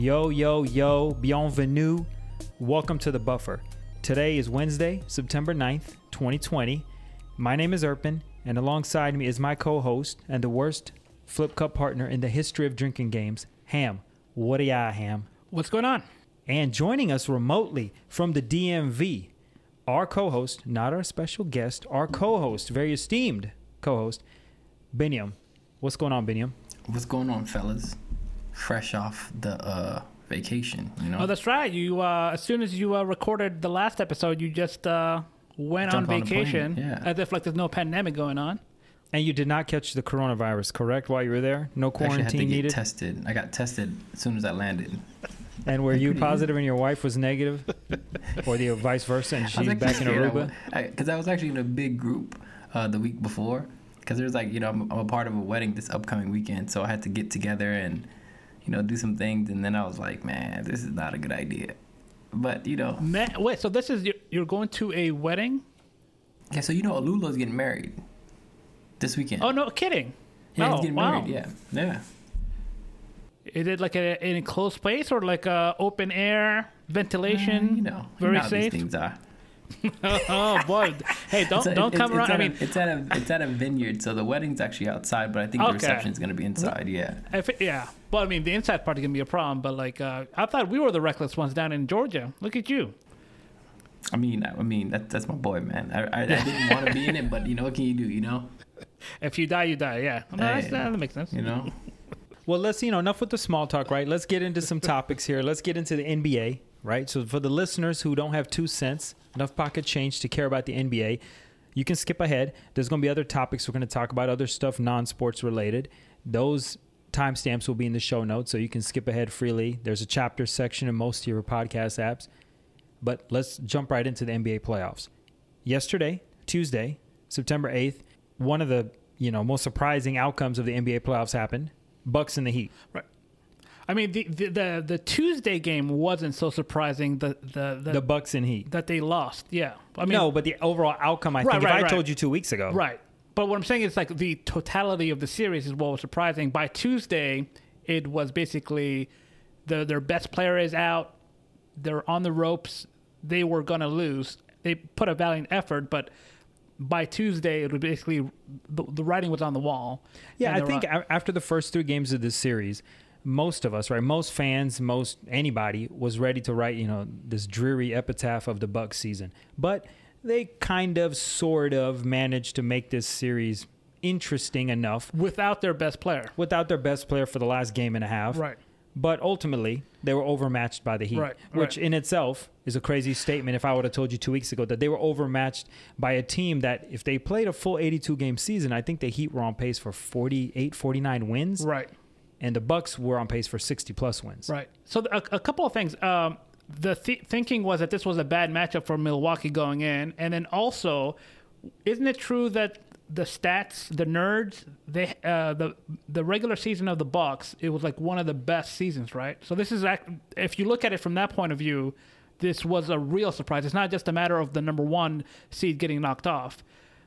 Yo, yo, yo, bienvenue. Welcome to the buffer. Today is Wednesday, September 9th, 2020. My name is Erpin, and alongside me is my co host and the worst flip cup partner in the history of drinking games, Ham. What do ya, Ham? What's going on? And joining us remotely from the DMV, our co host, not our special guest, our co host, very esteemed co host, Biniam. What's going on, Biniam? What's going on, fellas? Fresh off the uh, vacation, you know. Oh, that's right. You uh, as soon as you uh, recorded the last episode, you just uh, went Jump on on plane, vacation, yeah. as if like there's no pandemic going on. And you did not catch the coronavirus, correct, while you were there? No I actually had to quarantine get needed? tested. I got tested as soon as I landed. And were you positive and your wife was negative? or the vice versa and she's back in. Aruba? Because I, was actually in a big group uh, the week before. Because there's like, you know, I'm, I'm a part of a wedding this upcoming weekend, so I had to get together and, you know, do some things. And then I was like, man, this is not a good idea. But you know, Man, wait, so this is you're- going to a wedding? yeah. So you know, Alula's getting married this weekend. Oh no, kidding! yeah, oh, he's getting wow. married. Yeah, yeah. Is it like a, an enclosed space or like a open air ventilation? Uh, you know, you very know how safe. These things are. oh boy! Hey, don't a- don't come it's around. I at a- mean, it's at a it's at a vineyard, so the wedding's actually outside, but I think the reception's gonna be inside. Yeah. if it, yeah. Well, I mean, the inside part is gonna be a problem, but like, uh, I thought we were the reckless ones down in Georgia. Look at you. I mean, I I mean that, that's my boy, man. I, I, I didn't want to be in it, but you know what can you do? You know, If you die, you die. Yeah, no, that's, Hey. that makes sense. you know. Well, let's, you know, enough with the small talk, right? Let's get into some topics here. Let's get into the NBA, right? So, for the listeners who don't have two cents, enough pocket change to care about the NBA, you can skip ahead. There's going to be other topics we're going to talk about, other stuff non sports related. Those timestamps will be in the show notes, so you can skip ahead freely. There's a chapter section in most of your podcast apps. But let's jump right into the NBA playoffs. Yesterday, Tuesday, September 8th, one of the, you know, most surprising outcomes of the NBA playoffs happened. Bucks and the Heat. I mean, the, the the the Tuesday game wasn't so surprising. The the, the, The Bucks and Heat. that they lost. Yeah, I mean, no, but the overall outcome, I Right, think, right, if I right. told you two weeks ago, right. But what I'm saying is like the totality of the series is what was surprising. By Tuesday, it was basically the their best player is out. They're on the ropes. They were gonna lose. They put a valiant effort, but by Tuesday, it was basically the, the writing was on the wall. Yeah, I think a- after the first three games of this series, most of us, right, most fans, most anybody was ready to write, you know, this dreary epitaph of the Bucks season. But they kind of, sort of managed to make this series interesting enough without their best player. without their best player for the last game and a half. Right. But ultimately, they were overmatched by the Heat, Right, which right. in itself is a crazy statement. If I would have told you two weeks ago that they were overmatched by a team that, if they played a full 82 game season, I think the Heat were on pace for 48, 49 wins, Right. And the Bucks were on pace for 60 plus wins. Right. So a, a couple of things. Um, the th- thinking was that this was a bad matchup for Milwaukee going in, and then also, isn't it true that the stats, the nerds, they uh, the the regular season of the Bucks, it was like one of the best seasons, right? So this is if you look at it from that point of view, this was a real surprise. It's not just a matter of the number one seed getting knocked off,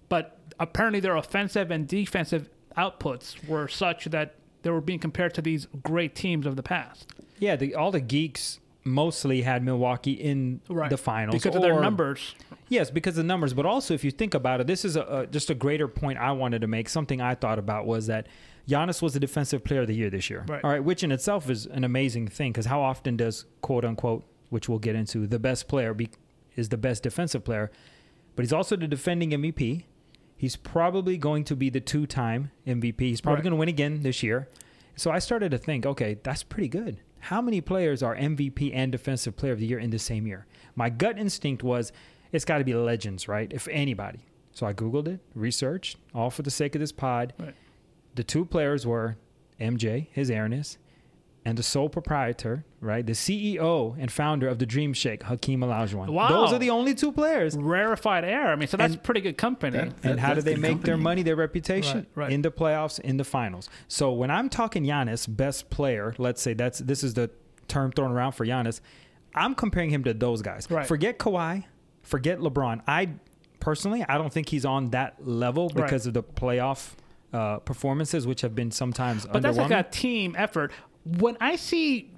but apparently their offensive and defensive outputs were such that they were being compared to these great teams of the past. Yeah, the, all the geeks mostly had Milwaukee in right. the finals because of their numbers. Yes, because of the numbers, but also if you think about it, this is a, a, just a greater point I wanted to make. Something I thought about was that Giannis was the defensive player of the year this year. Right. All right, which in itself is an amazing thing because how often does quote unquote, which we'll get into, the best player be, is the best defensive player, but he's also the defending MVP. He's probably going to be the two-time MVP. He's probably Right. going to win again this year. So I started to think, okay, that's pretty good. How many players are MVP and Defensive Player of the Year in the same year? My gut instinct was it's got to be legends, right? If anybody. So I Googled it, researched, all for the sake of this pod. Right. The two players were MJ, his airness, and the sole proprietor, right? The CEO and founder of the Dream Shake, Hakeem Olajuwon. Wow. Those are the only two players. Rarefied air. I mean, so that's And- pretty good company. That- And how do they good make their money, their reputation Right, right. in the playoffs, in the finals? So when I'm talking Giannis, best player, let's say that's this is the term thrown around for Giannis. I'm comparing him to those guys. Right. Forget Kawhi, forget LeBron. I personally, I don't think he's on that level Right. because of the playoff uh, performances, which have been sometimes but that's underwhelming. like a team effort. When I see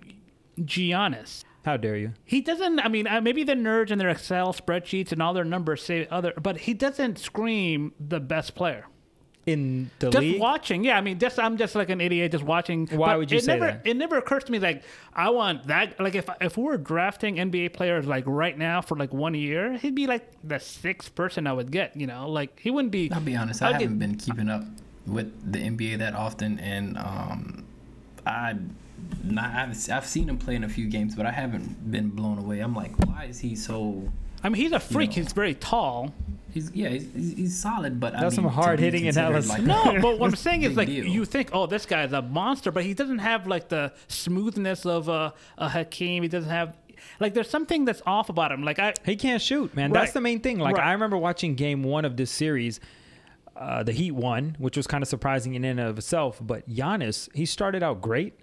Giannis. How dare you? He doesn't. I mean, uh, maybe the nerds and their Excel spreadsheets and all their numbers say other, but he doesn't scream the best player. In the Just league, watching, yeah. I mean, just I'm just like an idiot, just watching. Why but would you it say never, that? It never occurs to me like I want that. Like if if we were drafting NBA players like right now for like one year, he'd be like the sixth person I would get. You know, like he wouldn't be. I'll be honest, I I'll get- haven't been keeping up with the NBA that often, and um, I, not, I've, I've seen him play in a few games, but I haven't been blown away. I'm like, why is he so? I mean, he's a freak. know. He's very tall. He's yeah, he's, he's he's solid, but I That's mean, some hard-hitting considered, analysis. Like, No, but what I'm saying is like deal. you think, oh, this guy's a monster, but he doesn't have like the smoothness of a, a Hakeem. He doesn't have like there's something that's off about him. Like I, He can't shoot, man. That's the main thing. Like Right. I remember watching game one of this series. Uh, the Heat won, which was kind of surprising in and of itself. But Giannis, he started out great,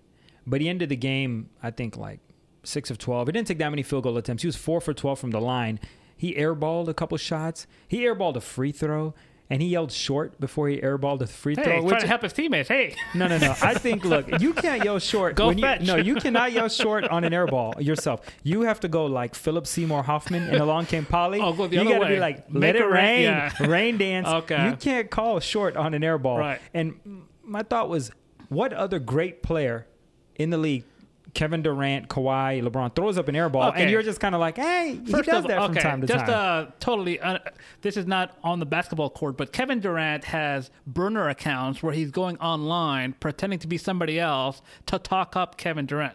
but he ended the game, I think, like six of twelve. He didn't take that many field goal attempts. He was four for twelve from the line. He airballed a couple shots. He airballed a free throw, and he yelled short before he airballed a free hey, throw. which- trying to help his teammates. Hey, no, no, no. I think look, you can't yell short. Go when you- fetch. no, you cannot yell short on an airball yourself. You have to go like Philip Seymour Hoffman in Along Came Polly. Oh, go the you other gotta be like, let it it rain, rain, yeah. rain dance. Okay. You can't call short on an airball. Right. And my thought was, what other great player in the league? Kevin Durant, Kawhi, LeBron throws up an air ball, Okay. and you're just kind of like, "Hey, he does of- that from okay, time to just time." uh, totally. Uh, this is not on the basketball court, but Kevin Durant has burner accounts where he's going online pretending to be somebody else to talk up Kevin Durant.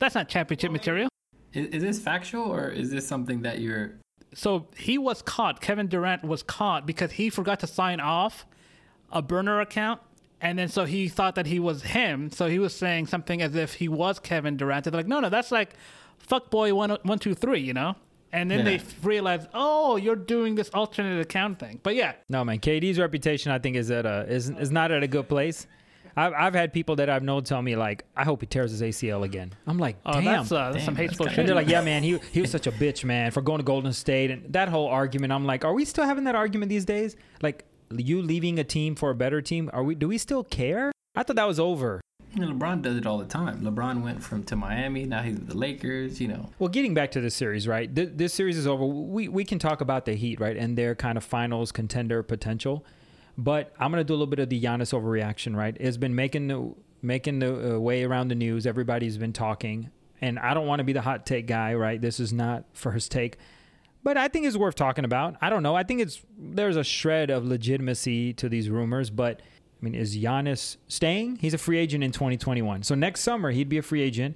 That's not championship material. Is, is this factual or is this something that you're? So he was caught. Kevin Durant was caught because he forgot to sign off a burner account. And then so he thought that he was him. So he was saying something as if he was Kevin Durant. They're like, no, no, that's like fuckboy one, one, two, three, you know? And then Yeah. they realized, oh, you're doing this alternate account thing. But yeah, No, man. KD's reputation, I think, is at a is is not at a good place. I've I've had people that I've known tell me like, I hope he tears his ACL again. I'm like, oh, damn. that's, uh, that's Damn, some hateful shit. and they're like, yeah, man, he he was such a bitch, man, for going to Golden State and that whole argument. I'm like, are we still having that argument these days? Like, you leaving a team for a better team? Are we? Do we still care? I thought that was over. You know, LeBron does it all the time. LeBron went from to Miami. Now he's with the Lakers. You know, Well, getting back to the series, right? Th- this series is over. We we can talk about the Heat, right, and their kind of finals contender potential. But I'm gonna do a little bit of the Giannis overreaction, right? It's been making the making the uh, way around the news. Everybody's been talking, and I don't want to be the hot take guy, right? This is not first take, but I think it's worth talking about. I don't know. I think it's there's a shred of legitimacy to these rumors, but I mean, is Giannis staying? He's a free agent in 2021, so next summer he'd be a free agent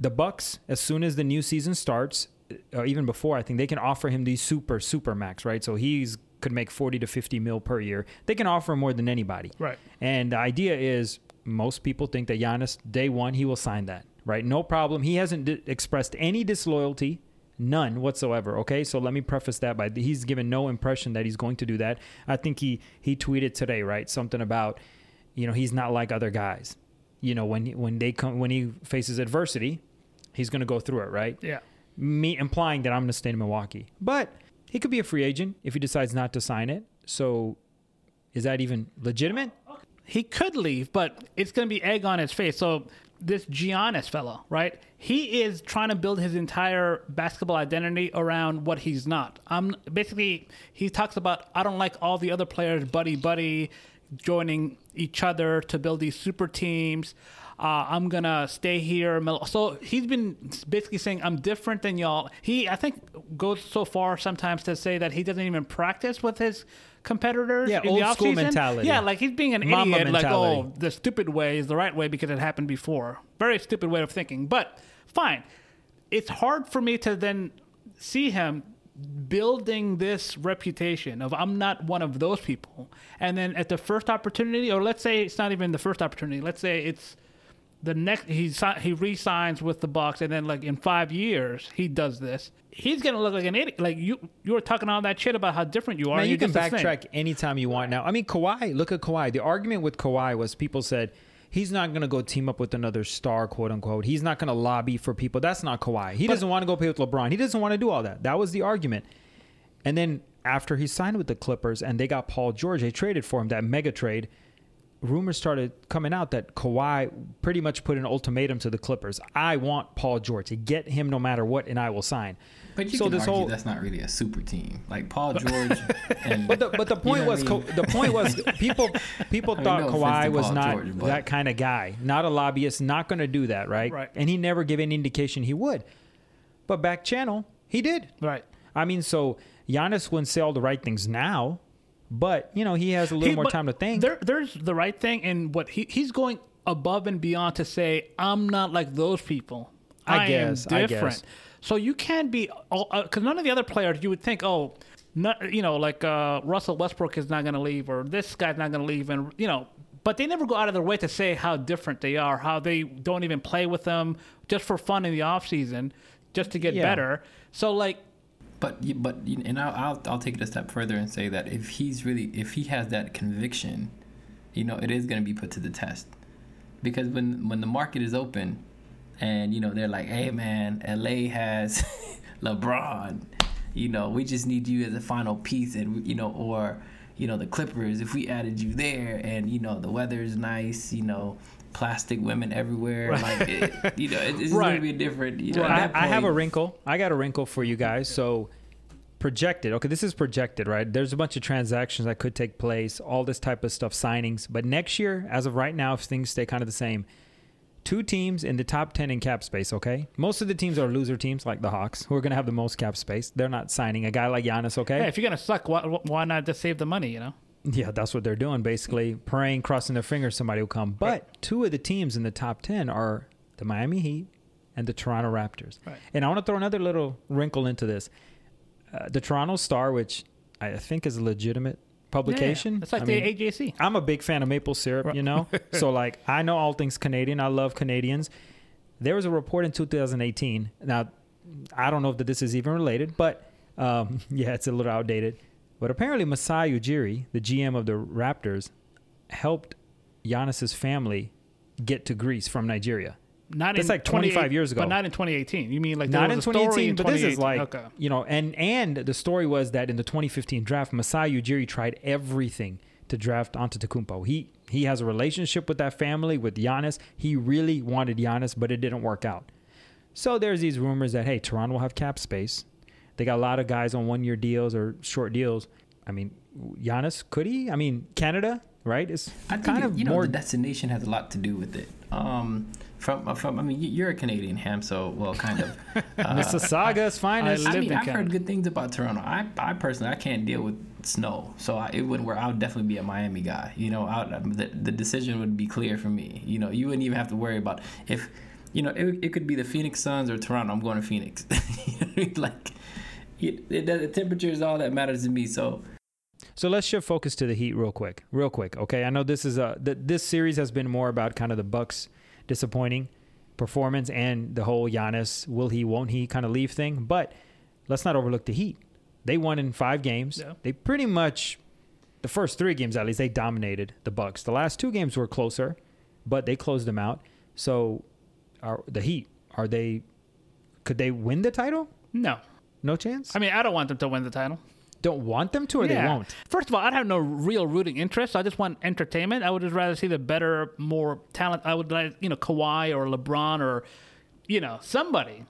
the Bucks, as soon as the new season starts, uh, or even before, I think they can offer him these super super max, right? So he's could make 40 to 50 mil per year. They can offer more than anybody. Right. And the idea is most people think that Giannis day one he will sign that, right? No problem. He hasn't di- expressed any disloyalty, none whatsoever. Okay, so let me preface that by he's given no impression that he's going to do that. I think he he tweeted today, right, something about, you know, he's not like other guys. You know, when when they come when he faces adversity, he's going to go through it, right? yeah. Me implying that I'm going to stay in Milwaukee, but he could be a free agent if he decides not to sign it. So, is that even legitimate? he could leave, but it's going to be egg on his face. So this Giannis fellow, right? He is trying to build his entire basketball identity around what he's not. I'm basically he talks about I don't like all the other players buddy buddy joining each other to build these super teams. Uh, I'm gonna stay here. So he's been basically saying I'm different than y'all. He I think goes so far sometimes to say that he doesn't even practice with his competitors Yeah, in old the school offseason. mentality. Yeah, like he's being an Mamba idiot. Like, oh, the stupid way is the right way because it happened before. Very stupid way of thinking. But fine. It's hard for me to then see him building this reputation of I'm not one of those people. And then at the first opportunity, or let's say it's not even the first opportunity, let's say it's the next he he re-signs with the Bucks, and then like in five years he does this. He's gonna look like an idiot. Like you, you were talking all that shit about how different you are. Man, you can just the same. backtrack anytime you want now. I mean, Kawhi, look at Kawhi. The argument with Kawhi was people said he's not going to go team up with another star, quote unquote. He's not going to lobby for people. That's not Kawhi. He doesn't want to go play with LeBron. He doesn't want to do all that. That was the argument. And then after he signed with the Clippers and they got Paul George, they traded for him, that mega trade. Rumors started coming out that Kawhi pretty much put an ultimatum to the Clippers. I want Paul George to get him no matter what, and I will sign. But you So can this argue whole- that's not really a super team. Like Paul George and But the but the point know was I mean? The point was people people I mean, thought no Kawhi was Paul not George, that kind of guy, not a lobbyist, not going to do that, right? Right. And he never gave any indication he would. But back channel, he did. Right. I mean, so Giannis wouldn't say all the right things now, but you know he has a little He- more time to think. There, there's the right thing, and what he, he's going above and beyond to say, I'm not like those people. I I, guess, I am guess. different. So you can't be, because none of the other players, you would think, oh, not, you know, like uh, Russell Westbrook is not going to leave, or this guy's not going to leave, and you know. But they never go out of their way to say how different they are, how they don't even play with them just for fun in the off season, just to get Yeah. better. So like, But but and I'll, I'll I'll take it a step further and say that if he's really if he has that conviction, you know, it is going to be put to the test. Because when when the market is open, and you know they're like, hey man, LA has LeBron, you know, we just need you as a final piece, and you know, or you know the Clippers, if we added you there, and you know the weather's nice, you know. Plastic women everywhere, like it, you know, it, it's Right. gonna be a different. You know, I, at I have a wrinkle. I got a wrinkle for you guys. So projected. Okay, this is projected, right? There's a bunch of transactions that could take place, all this type of stuff, signings. But next year, as of right now, if things stay kind of the same, two teams in the top 10 in cap space, okay? Most of the teams are loser teams like the Hawks, who are going to have the most cap space. They're not signing a guy like Giannis, okay? hey, if you're gonna suck, why, why not just save the money? You know. Yeah, that's what they're doing basically, praying, crossing their fingers somebody will come. But Right. two of the teams in the top 10 are the Miami Heat and the Toronto Raptors. Right. And I want to throw another little wrinkle into this. Uh, the Toronto Star, which I think is a legitimate publication. Yeah, it's like I the mean, AJC. I'm a big fan of maple syrup, you know? so, like, I know all things Canadian. I love Canadians. There was a report in 2018. Now, I don't know if this is even related, but um, yeah, it's a little outdated. But apparently, Masai Ujiri, the GM of the Raptors, helped Giannis's family get to Greece from Nigeria. Not That's in like 25 years ago. but not in 2018. You mean like there Not in was a story 2018, but this is like okay. you know, and and the story was that in the 2015 draft, Masai Ujiri tried everything to draft Antetokounmpo. He he has a relationship with that family with Giannis. He really wanted Giannis, but it didn't work out. So there's these rumors that hey, Toronto will have cap space. They got a lot of guys on one year deals or short deals. I mean, Giannis could he? I mean, Canada, right? It's I think kind it- of you know more. the destination has a lot to do with it. Um, from from I mean you- you're a Canadian ham, so well kind of. Uh, Mississauga's finest. I I mean I've Canada. heard good things about Toronto. I I personally I can't deal with snow, so I, it wouldn't where I would definitely be a Miami guy. You know, I, the the decision would be clear for me. You know, you wouldn't even have to worry about if. You know, it, it could be the Phoenix Suns or Toronto. I'm going to Phoenix. you know I mean? Like, it, it, the temperature is all that matters to me. So, So let's shift focus to the Heat real quick, real quick. Okay, I know this is a th- this series has been more about kind of the Bucks disappointing performance and the whole Giannis will he won't he kind of leave thing, but let's not overlook the Heat. They won in five games. Yeah. They pretty much the first three games at least they dominated the Bucks. The last two games were closer, but they closed them out. So, are the Heat are they? Could they win the title? No. No chance. I mean, I don't want them to win the title. don't want them to, or they Yeah. won't. First of all, I'd have no real rooting interest. I just want entertainment. I would just rather see the better, more talent. I would like, you know, Kawhi or LeBron or, you know, somebody.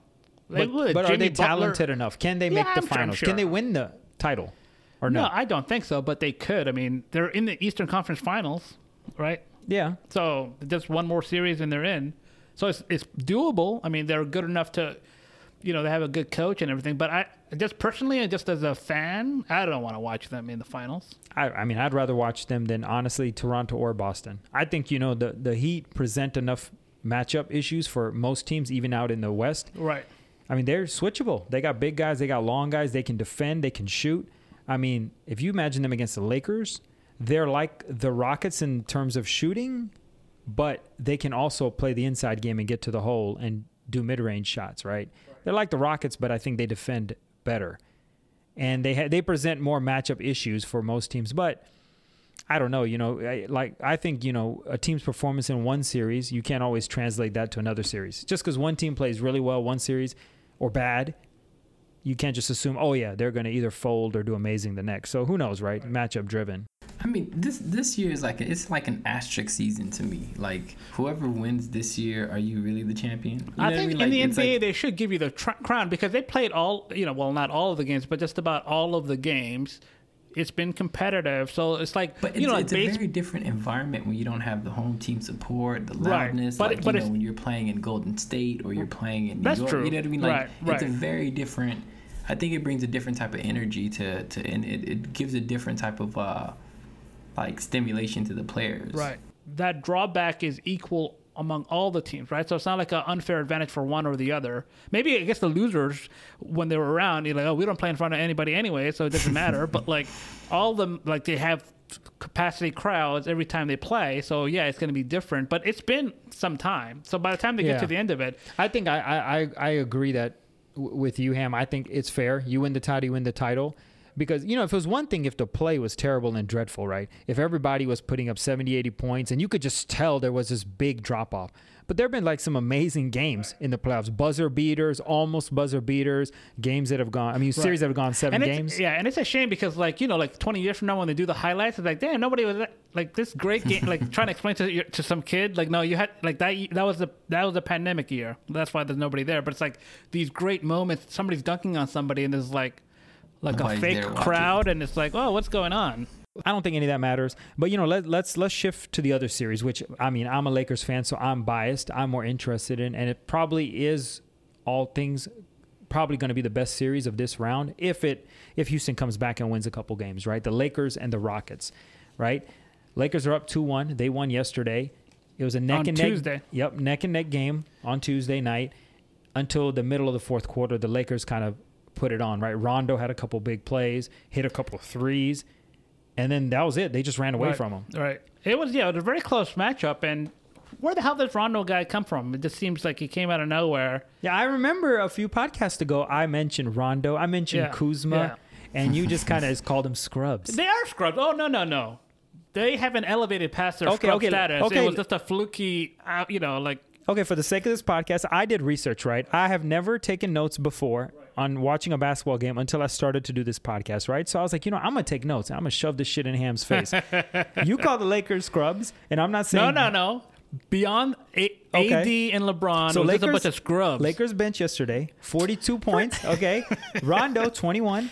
They But, would. but are Jimmy they Butler- talented enough? Can they Yeah, make the I'm sure- I'm finals? sure. Can they win the title? Or no? No, I don't think so, but they could. I mean, they're in the Eastern Conference Finals, right? yeah. So just one more series and they're in. So it's it's doable. I mean, they're good enough to, you know, they have a good coach and everything. But I just personally, and just as a fan, I don't want to watch them in the finals. I, I mean, I'd rather watch them than honestly Toronto or Boston. I think you know the the Heat present enough matchup issues for most teams, even out in the West. Right. I mean, they're switchable. They got big guys, they got long guys, they can defend, they can shoot. I mean, if you imagine them against the Lakers, they're like the Rockets in terms of shooting, but they can also play the inside game and get to the hole and do mid-range shots, right? They're like the Rockets, but I think they defend better. And they ha- they present more matchup issues for most teams, but I don't know, you know, I, like I think, you know, a team's performance in one series, you can't always translate that to another series. Just cuz one team plays really well one series or bad, you can't just assume, "Oh yeah, they're going to either fold or do amazing the next." So who knows, right? Matchup driven. I mean, this this year is like a, it's like an asterisk season to me. Like whoever wins this year, are you really the champion? You know I think mean? in the NBA like- they should give you the tr- crown because they played all you know, well not all of the games, but just about all of the games. It's been competitive, so it's like But it's, you know, like it's base, a very different environment when you don't have the home team support, the Right. loudness. But- like but you know when you're playing in Golden State or you're playing in New That's York. true. You know what I mean? Like Right, it's a very different. I think it brings a different type of energy to to and it, it gives a different type of uh like stimulation to the players. right? That drawback is equal among all the teams, right? So it's not like an unfair advantage for one or the other. Maybe I guess the losers, when they were around, you're like, oh, we don't play in front of anybody anyway, so it doesn't matter. but like all of them, like they have capacity crowds every time they play, so yeah, it's going to be different. But it's been some time, so by the time they Yeah. get to the end of it, I think I I, I, I agree that w- with you, Ham. I think it's fair. You win the title, you win the title. Because, you know, if it was one thing if the play was terrible and dreadful, right? If everybody was putting up 70, 80 points and you could just tell there was this big drop off. But there have been like some amazing games in the playoffs buzzer beaters, almost buzzer beaters, games that have gone, I mean, series that have gone seven and games. yeah, and it's a shame because like you know, like 20 years from now when they do the highlights, it's like, damn, nobody was like this great game. like trying to explain to your- to some kid, like, no, you had like that. That was the that was a pandemic year. That's why there's nobody there. But it's like these great moments. Somebody's dunking on somebody, and there's like like Nobody's a fake crowd, and it's like, oh, what's going on? I don't think any of that matters. But you know, let, let's let's shift to the other series, which I mean, I'm a Lakers fan, so I'm biased. I'm more interested in, and it probably is all things probably going to be the best series of this round if it if Houston comes back and wins a couple games, right? The Lakers and the Rockets, right? Lakers are up two one. They won yesterday. It was a neck On and neck. Yep, neck and neck game on Tuesday night until the middle of the fourth quarter. The Lakers kind of put it on, right? Rondo had a couple big plays, hit a couple threes, and then that was it. They just ran away Right. from him. Right. It was yeah, it was a very close matchup, and where the hell does Rondo guy come from? It just seems like he came out of nowhere. Yeah, I remember a few podcasts ago I mentioned Rondo, I mentioned Yeah, Kuzma, yeah. and you just kind of called them scrubs. They are scrubs. Oh no no no, they haven't elevated past their Okay, scrub okay, status. okay. It was just a fluky, uh, you know, like Okay, for the sake of this podcast, I did research, right? I have never taken notes before on watching a basketball game until I started to do this podcast, right? So I was like, you know, I'm going to take notes. I'm going to shove this shit in Ham's face. you call the Lakers scrubs, and I'm not saying no no. No. Beyond A- Okay. AD and LeBron, So was a Lakers- bunch of scrubs. Lakers bench yesterday, 42 points. Okay. Rondo, 21.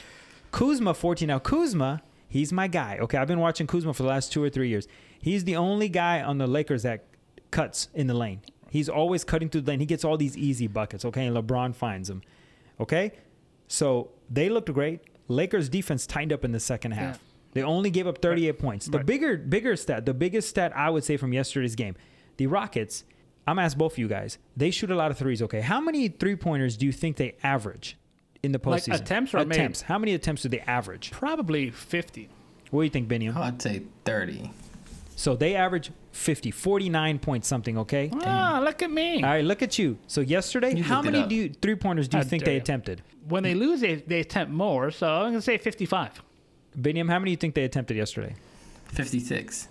Kuzma, 14. Now, Kuzma, he's my guy. Okay. I've been watching Kuzma for the last two or three years. He's the only guy on the Lakers that cuts in the lane. He's always cutting through the lane. He gets all these easy buckets. Okay. And LeBron finds him. Okay. So they looked great. Lakers defense tightened up in the second half. Yeah. They only gave up 38 points. The Right. bigger, bigger stat, the biggest stat I would say from yesterday's game, the Rockets. I'm gonna ask both of you guys. They shoot a lot of threes. Okay, how many three pointers do you think they average in the Like postseason? attempts or made? How many attempts do they average? probably fifty. What do you think, Biniam? I'd say thirty. So they average 50, 49 point something. Okay. Ah, look at me. All right, look at you. So yesterday, You how looked it many up. do you, three pointers do you How think dare they you. attempted? when they lose, they, they attempt more. So I'm gonna say fifty-five. Biniam, how many do you think they attempted yesterday? Fifty-six.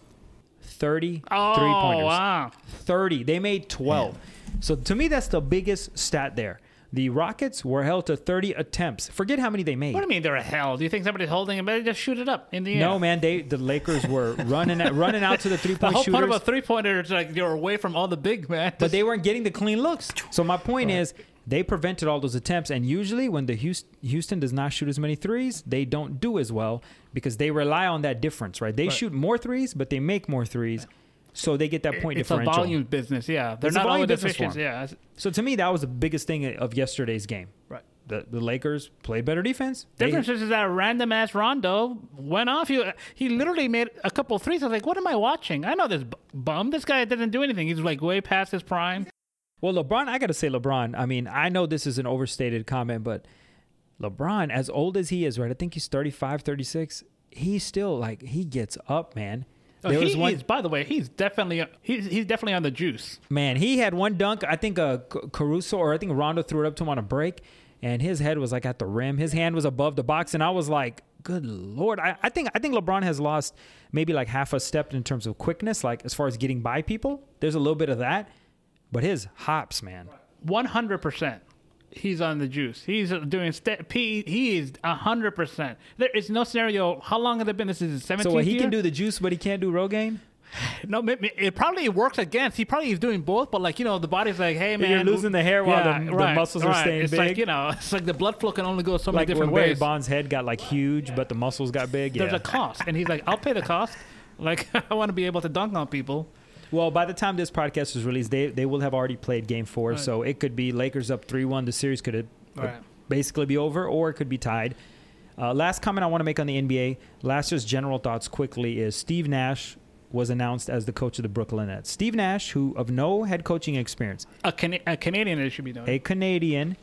30 Oh three pointers. wow! 30. They made 12. So to me, that's the biggest stat there. The Rockets were held to 30 attempts. Forget how many they made. What do you mean they're a hell? Do you think somebody's holding it? Better just shoot it up in the air. No, man, they the Lakers were running at, running out to the three The point whole point of shooters, a three-pointer is like you're away from all the big men. but they weren't getting the clean looks. So my point is, they prevented all those attempts. And usually, when the Houston, Houston does not shoot as many threes, they don't do as well because they rely on that difference, right? They Right. shoot more threes, but they make more threes, so they get that point it's a volume business. Yeah, they're It's not volume always business for efficient. 'em. Yeah, So to me, that was the biggest thing of yesterday's game. right. The the Lakers played better defense. They- Difference is that random ass Rondo went off. He he literally made a couple threes. I was like, what am I watching? I know this bum. This guy doesn't do anything. He's like way past his prime. Well, LeBron, I got to say, LeBron, I mean, I know this is an overstated comment, but LeBron, as old as he is, right? I think he's 35, 36. He's still like, he gets up, man. Oh, he was one, by the way, he's definitely he's he's definitely on the juice. man, he had one dunk. I think uh, C- Caruso or I think Rondo threw it up to him on a break, and his head was like at the rim. His hand was above the box, and I was like, good lord. I, I think I think LeBron has lost maybe like half a step in terms of quickness, like as far as getting by people. There's a little bit of that, but his hops, man. One hundred percent. He's on the juice. He's doing st- he, he is hundred percent. There is no scenario. How long have they been? This is his So he year. can do the juice, but he can't do Rogaine. no, it probably works against. He probably is doing both, but like you know, the body's like, hey man, You're losing the hair while the- the right, muscles are right. staying it's Like big. you know, it's like the blood flow can only go so many Like when different Barry ways. Bonds' head got like huge, but the muscles got big. There's Yeah. a cost, and he's like, I'll pay the cost. Like I want to be able to dunk on people. Well, by the time this podcast is released, they they will have already played Game Four, Right. so it could be Lakers up three one. The series could, could Right. basically be over, or it could be tied. Uh, last comment I want to make on the NBA. Last year's general thoughts quickly is Steve Nash was announced as the coach of the Brooklyn Nets. Steve Nash, who of no head coaching experience, A, Cana- a Canadian, it should be known. a Canadian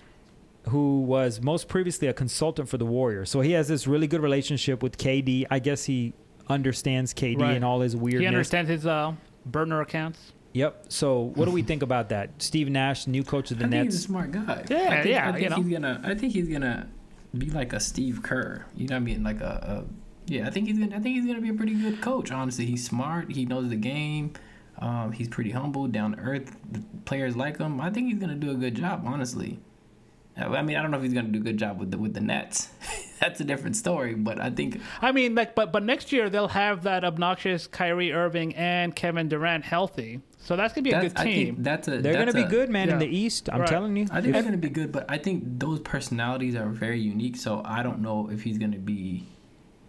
who was most previously a consultant for the Warriors. So he has this really good relationship with KD. I guess he understands KD Right. and all his weirdness. he understands his uh, burner accounts. Yep. So what do we think about that? Steve Nash, new coach of the I think Nets. he's a smart guy. Yeah, I think, yeah, I think you know. he's gonna. I think he's gonna be like a Steve Kerr. You know what I mean? Like a, a yeah. I think he's gonna. I think he's gonna be a pretty good coach. Honestly, he's smart. He knows the game. Um, he's pretty humble, down to earth. The players like him. I think he's gonna do a good job. Honestly. I mean, I don't know if he's gonna do a good job with the with the Nets. That's a different story. But I think I mean, like, but but next year they'll have that obnoxious Kyrie Irving and Kevin Durant healthy, so that's gonna be a that's. good I team. think that's a. They're going to that's be good, man, in the East. I'm Right. telling you. I think If- they're going to be good, but I think those personalities are very unique. So I don't know if he's going to be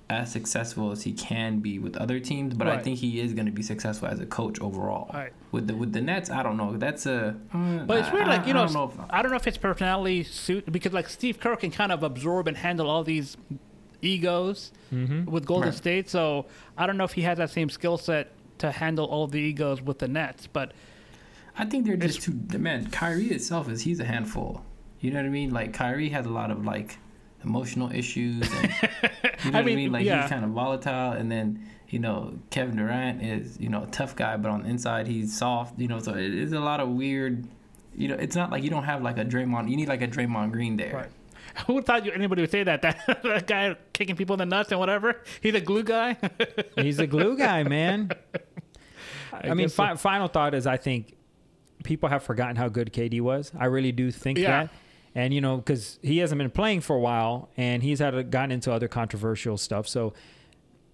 as successful as he can be with other teams. But I think he is going to be successful as a coach overall. Right. With the with the Nets, I don't know. That's a. uh, But it's weird, I- like you I know, don't know if- I don't know if his personality suit because like Steve Kerr can kind of absorb and handle all these egos Mm-hmm. with Golden Right. State. So I don't know if he has that same skill set to handle all the egos with the Nets. But I think they're just too. Man, Kyrie itself is he's a handful. You know what I mean? Like Kyrie has a lot of like emotional issues, and you know I what I mean, mean. Like yeah. he's kind of volatile, and then you know Kevin Durant is you know a tough guy, but on the inside he's soft. You know, so it is a lot of weird. You know, it's not like you don't have like a Draymond. You need like a Draymond Green there. Right. who thought you, anybody would say that? That that guy kicking people in the nuts and whatever. He's a glue guy. He's a glue guy, man. I, mean, guess so. fi- final thought is I think people have forgotten how good KD was. I really do think Yeah. that. And, you know, because he hasn't been playing for a while and he's had a, gotten into other controversial stuff. So,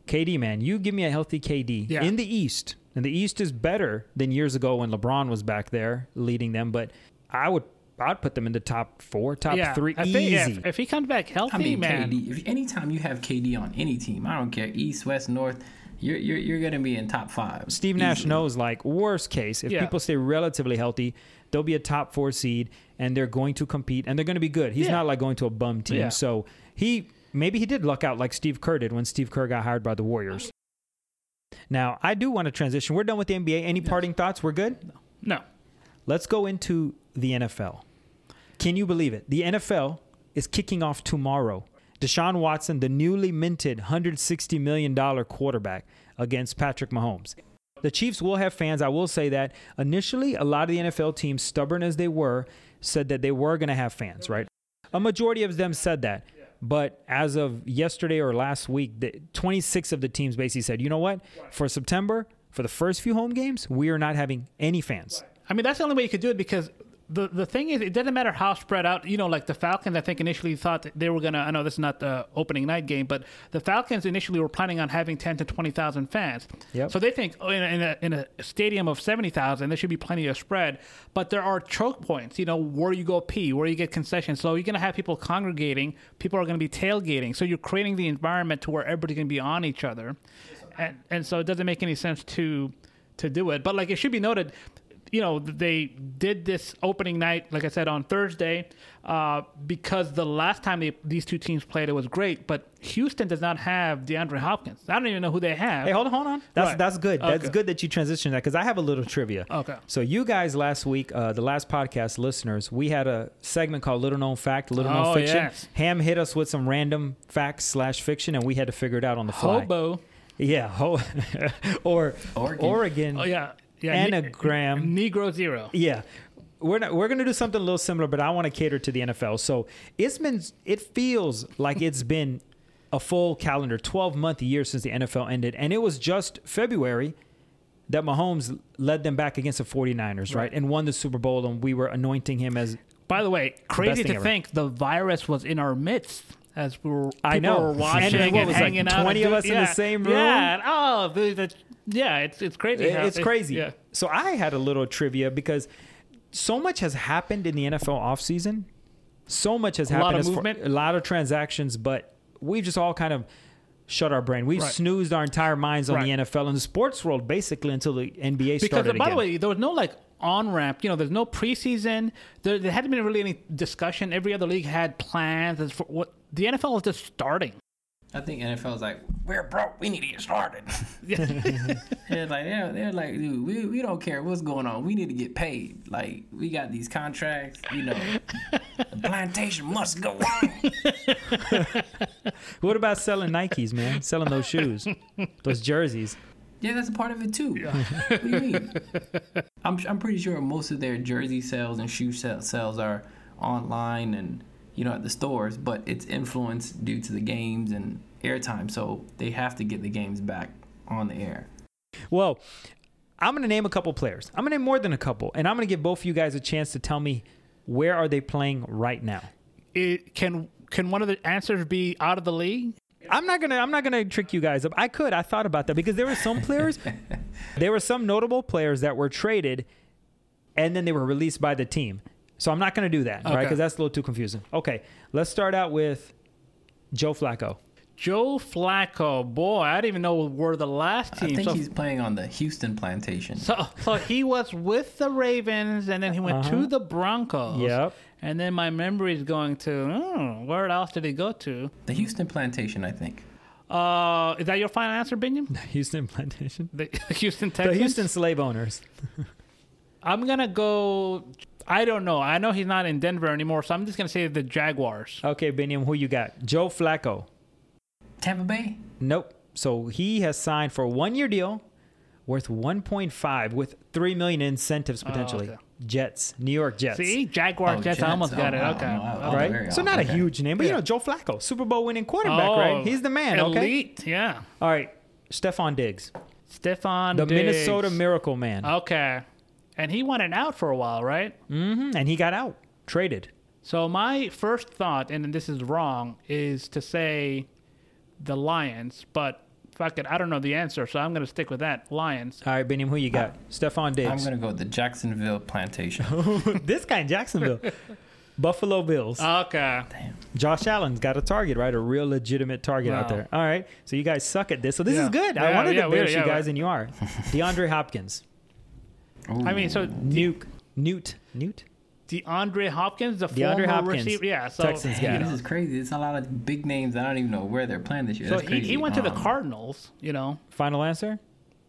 KD, man, you give me a healthy KD Yeah. in the East. And the East is better than years ago when LeBron was back there leading them. But I would. I'd put them in the top four, top yeah, three, I easy. think yeah, if, if he comes back healthy, I mean, man. KD. If anytime you have KD on any team, I don't care East, West, North, you're you're, you're gonna be in top five. Steve Nash easily. knows, like, worst case, if Yeah. people stay relatively healthy, they'll be a top four seed and they're going to compete and they're going to be good. He's Yeah. not like going to a bum team. Yeah. So he maybe he did luck out like Steve Kerr did when Steve Kerr got hired by the Warriors. Now, I do want to transition. We're done with the NBA. Any parting thoughts? We're good? No. Let's go into the NFL. Can you believe it? The NFL is kicking off tomorrow. Deshaun Watson, the newly minted $160 million quarterback, against Patrick Mahomes. The Chiefs will have fans. I will say that. Initially, a lot of the NFL teams, stubborn as they were, said that they were going to have fans, right? A majority of them said that. But as of yesterday or last week, the 26 of the teams basically said, you know what? For September, for the first few home games, we are not having any fans. I mean, that's the only way you could do it because the the thing is, it doesn't matter how spread out. You know, like the Falcons, I think initially thought they were gonna. I know this is not the opening night game, but the Falcons initially were planning on having ten to twenty thousand fans. Yep. So they think oh, in a, in a, in a stadium of seventy thousand, there should be plenty of spread. But there are choke points. You know, where you go pee, where you get concessions. So you're gonna have people congregating. People are gonna be tailgating. So you're creating the environment to where everybody's gonna be on each other, and and so it doesn't make any sense to to do it. But like it should be noted you know they did this opening night like i said on thursday uh, because the last time they, these two teams played it was great but houston does not have deandre hopkins i don't even know who they have Hey, hold on, hold on. That's Right. that's good. That's Okay. good that you transitioned that because I have a little trivia. Okay. So you guys last week, uh, the last podcast listeners, we had a segment called "Little Known Fact," "Little Known Oh, Fiction." yes. Ham hit us with some random facts slash fiction, and we had to figure it out on the fly. hobo Yeah, ho- or Oregon. Oregon. oh yeah yeah ne- Anagram. negro zero Yeah. We're not, we're gonna do something a little similar, but I want to cater to the NFL. So it's been it feels like it's been a full calendar, twelve month year since the NFL ended, and it was just February that Mahomes led them back against the 49ers, right? Right. And won the Super Bowl, and we were anointing him as By the way, crazy to ever. think the virus was in our midst as we were. I know. Were watching and, what was, like, hanging out. 20 of us in the same room? Yeah. Oh, the, the, yeah. It's it's crazy. how- it's crazy. Yeah. So I had a little trivia because so much has happened in the NFL offseason. So much has A happened. lot of as far- movement. a lot of transactions, but we've just all kind of shut our brain. We've Right. snoozed our entire minds on the NFL and the sports world basically until the NBA Because started by again. the way, there was no like on ramp. You know, there's no preseason. There, there hadn't been really any discussion. Every other league had plans as for what the NFL was just starting. I think NFL's like, we're broke. We need to get started. Yeah. they're like, they're, they're like, dude, we, we don't care what's going on. We need to get paid. Like, we got these contracts. You know, the plantation must go on. what about selling Nikes, man? selling those shoes, those jerseys. Yeah, that's a part of it too. what do you mean? I'm I'm pretty sure most of their jersey sales and shoe sales are online and you know at the stores, but it's influenced due to the games and airtime. So they have to get the games back on the air. Well, I'm going to name a couple players. I'm going to name more than a couple, and I'm going to give both of you guys a chance to tell me where are they playing right now. it, can can one of the answers be out of the league? I'm not gonna I'm not gonna trick you guys up. I could. I thought about that because there were some players, there were some notable players that were traded, and then they were released by the team. So I'm not gonna do that, right? Because that's a little too confusing. Okay, let's start out with Joe Flacco. Joe Flacco, boy, I didn't even know where the last team. I think So, he's playing on the Houston plantation. so, so he was with the Ravens, and then he went Uh-huh. to the Broncos. Yep. And then my memory is going to, oh, where else did he go to? The Houston plantation, I think. Uh, is that your final answer, Biniam? The Houston Plantation. The Houston Texans. The Houston slave owners. I'm gonna go. I don't know. I know he's not in Denver anymore, so I'm just gonna say the Jaguars. Okay, Biniam, who you got? Joe Flacco. Tampa Bay. Nope. So he has signed for a one year deal worth 1.5 with 3 million incentives potentially. Oh, okay. Jets, New York Jets. See, Jaguar Oh, Jets. I almost Oh, got it. Okay. Oh, wow. Okay. very right? So off. not a huge name, but you know Joe Flacco, Super Bowl winning quarterback, Oh, right? He's the man. Okay. Elite, yeah. All right, Stefon Diggs, Stefon the Diggs. Minnesota Miracle Man, Okay. And he wanted out for a while, right? hmm and he got out, traded. So my first thought, and this is wrong, is to say the Lions, but fuck it, I don't know the answer, so I'm going to stick with that. Lions. All right, Biniam, who you got? Stefon Davis. I'm gonna go with the Jacksonville plantation. this guy in Jacksonville. Buffalo Bills. Okay. Damn. Josh Allen's got a target, right? A real legitimate target out there. All right. So you guys suck at this. So this Yeah. is good. I wanted yeah, to we- embarrass yeah, you guys, we- and you are. DeAndre Hopkins. I mean, so Nuk. Newt. Newt? DeAndre Hopkins, the DeAndre former Hopkins, receiver. Yeah, so Texans guy. you This is crazy. It's a lot of big names. I don't even know where they're playing this year. So he, he went to the Um, Cardinals, you know, Final answer?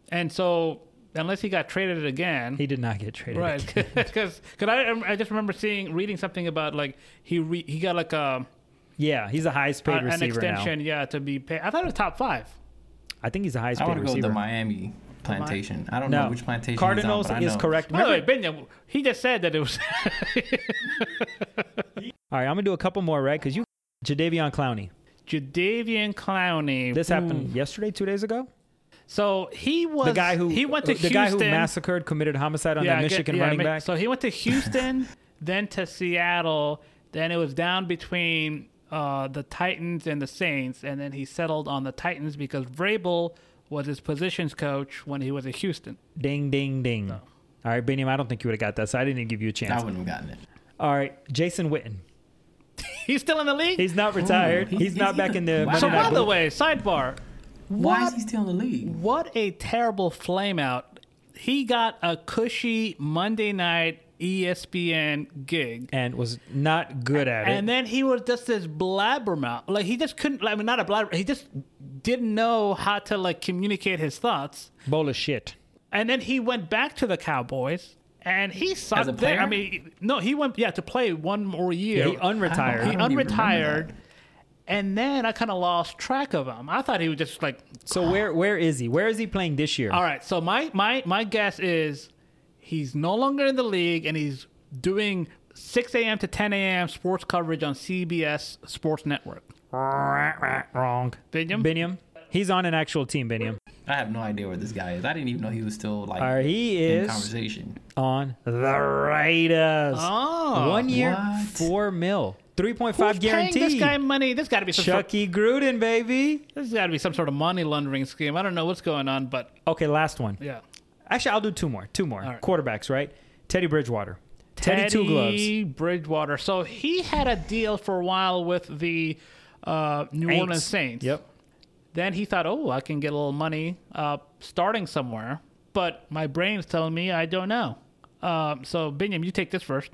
and so unless he got traded again, He did not get traded. right? Because I, I just remember seeing reading something about like he re, he got like a Yeah, he's the highest paid Uh, an extension, now. yeah, to be paid. I thought it was top five. I think he's the highest I paid want to go with receiver. the Miami plantation. I don't no, know which plantation. Cardinals he's on, but I is know. correct. By the way, Remember- Benya, he just said that it was. All right, I'm gonna do a couple more, right? Because you, Jadeveon Clowney. Jadeveon Clowney. This Ooh. happened yesterday, two days ago. So he was The guy who he went to the Houston. guy who massacred, committed homicide on that I get- Michigan yeah, running back. So he went to Houston, then to Seattle, then it was down between uh, the Titans and the Saints, and then he settled on the Titans because Vrabel was his positions coach when he was at Houston. Ding, ding, ding. All right, Biniam, I don't think you would have got that, so I didn't even give you a chance. I wouldn't have gotten it. All right, Jason Witten. He's still in the league. He's not retired. he- he's, not he's back in the Wow. So Night by the way, sidebar. Why What is he still in the league? What a terrible flame out. He got a cushy Monday night ESPN gig. and was not good at And it. And then he was just this blabbermouth. Like he just couldn't like I mean not a blabber he just didn't know how to like communicate his thoughts. Bowl of shit. And then he went back to the Cowboys and he sucked a there. I mean no, he went yeah to play one more Yeah, year. he unretired. he I don't even unretired. And then I kind of lost track of him. I thought he was just like so where where is he? Where is he playing this year? All right. So my my my guess is he's no longer in the league and he's doing 6 a.m. to 10 a.m. sports coverage on CBS Sports Network. Wrong. Biniam? Biniam. He's on an actual team, Biniam. I have no idea where this guy is. I didn't even know he was still like All right, he in is conversation. on the Raiders. Oh, One year, what? four mil, three point five point Who's paying this guy money? This got to be some sort, Chucky Gruden, baby. this got to be some sort of money laundering scheme. I don't know what's going on, but Okay, last one. yeah. Actually, I'll do two more. Two more All right. quarterbacks. Right? Teddy Bridgewater. Teddy, two gloves. Teddy Bridgewater. So he had a deal for a while with the uh, New Aints. Orleans Saints. Yep. Then he thought, oh, I can get a little money uh, starting somewhere. But my brain's telling me I don't know. Um, so, Biniam, you take this first.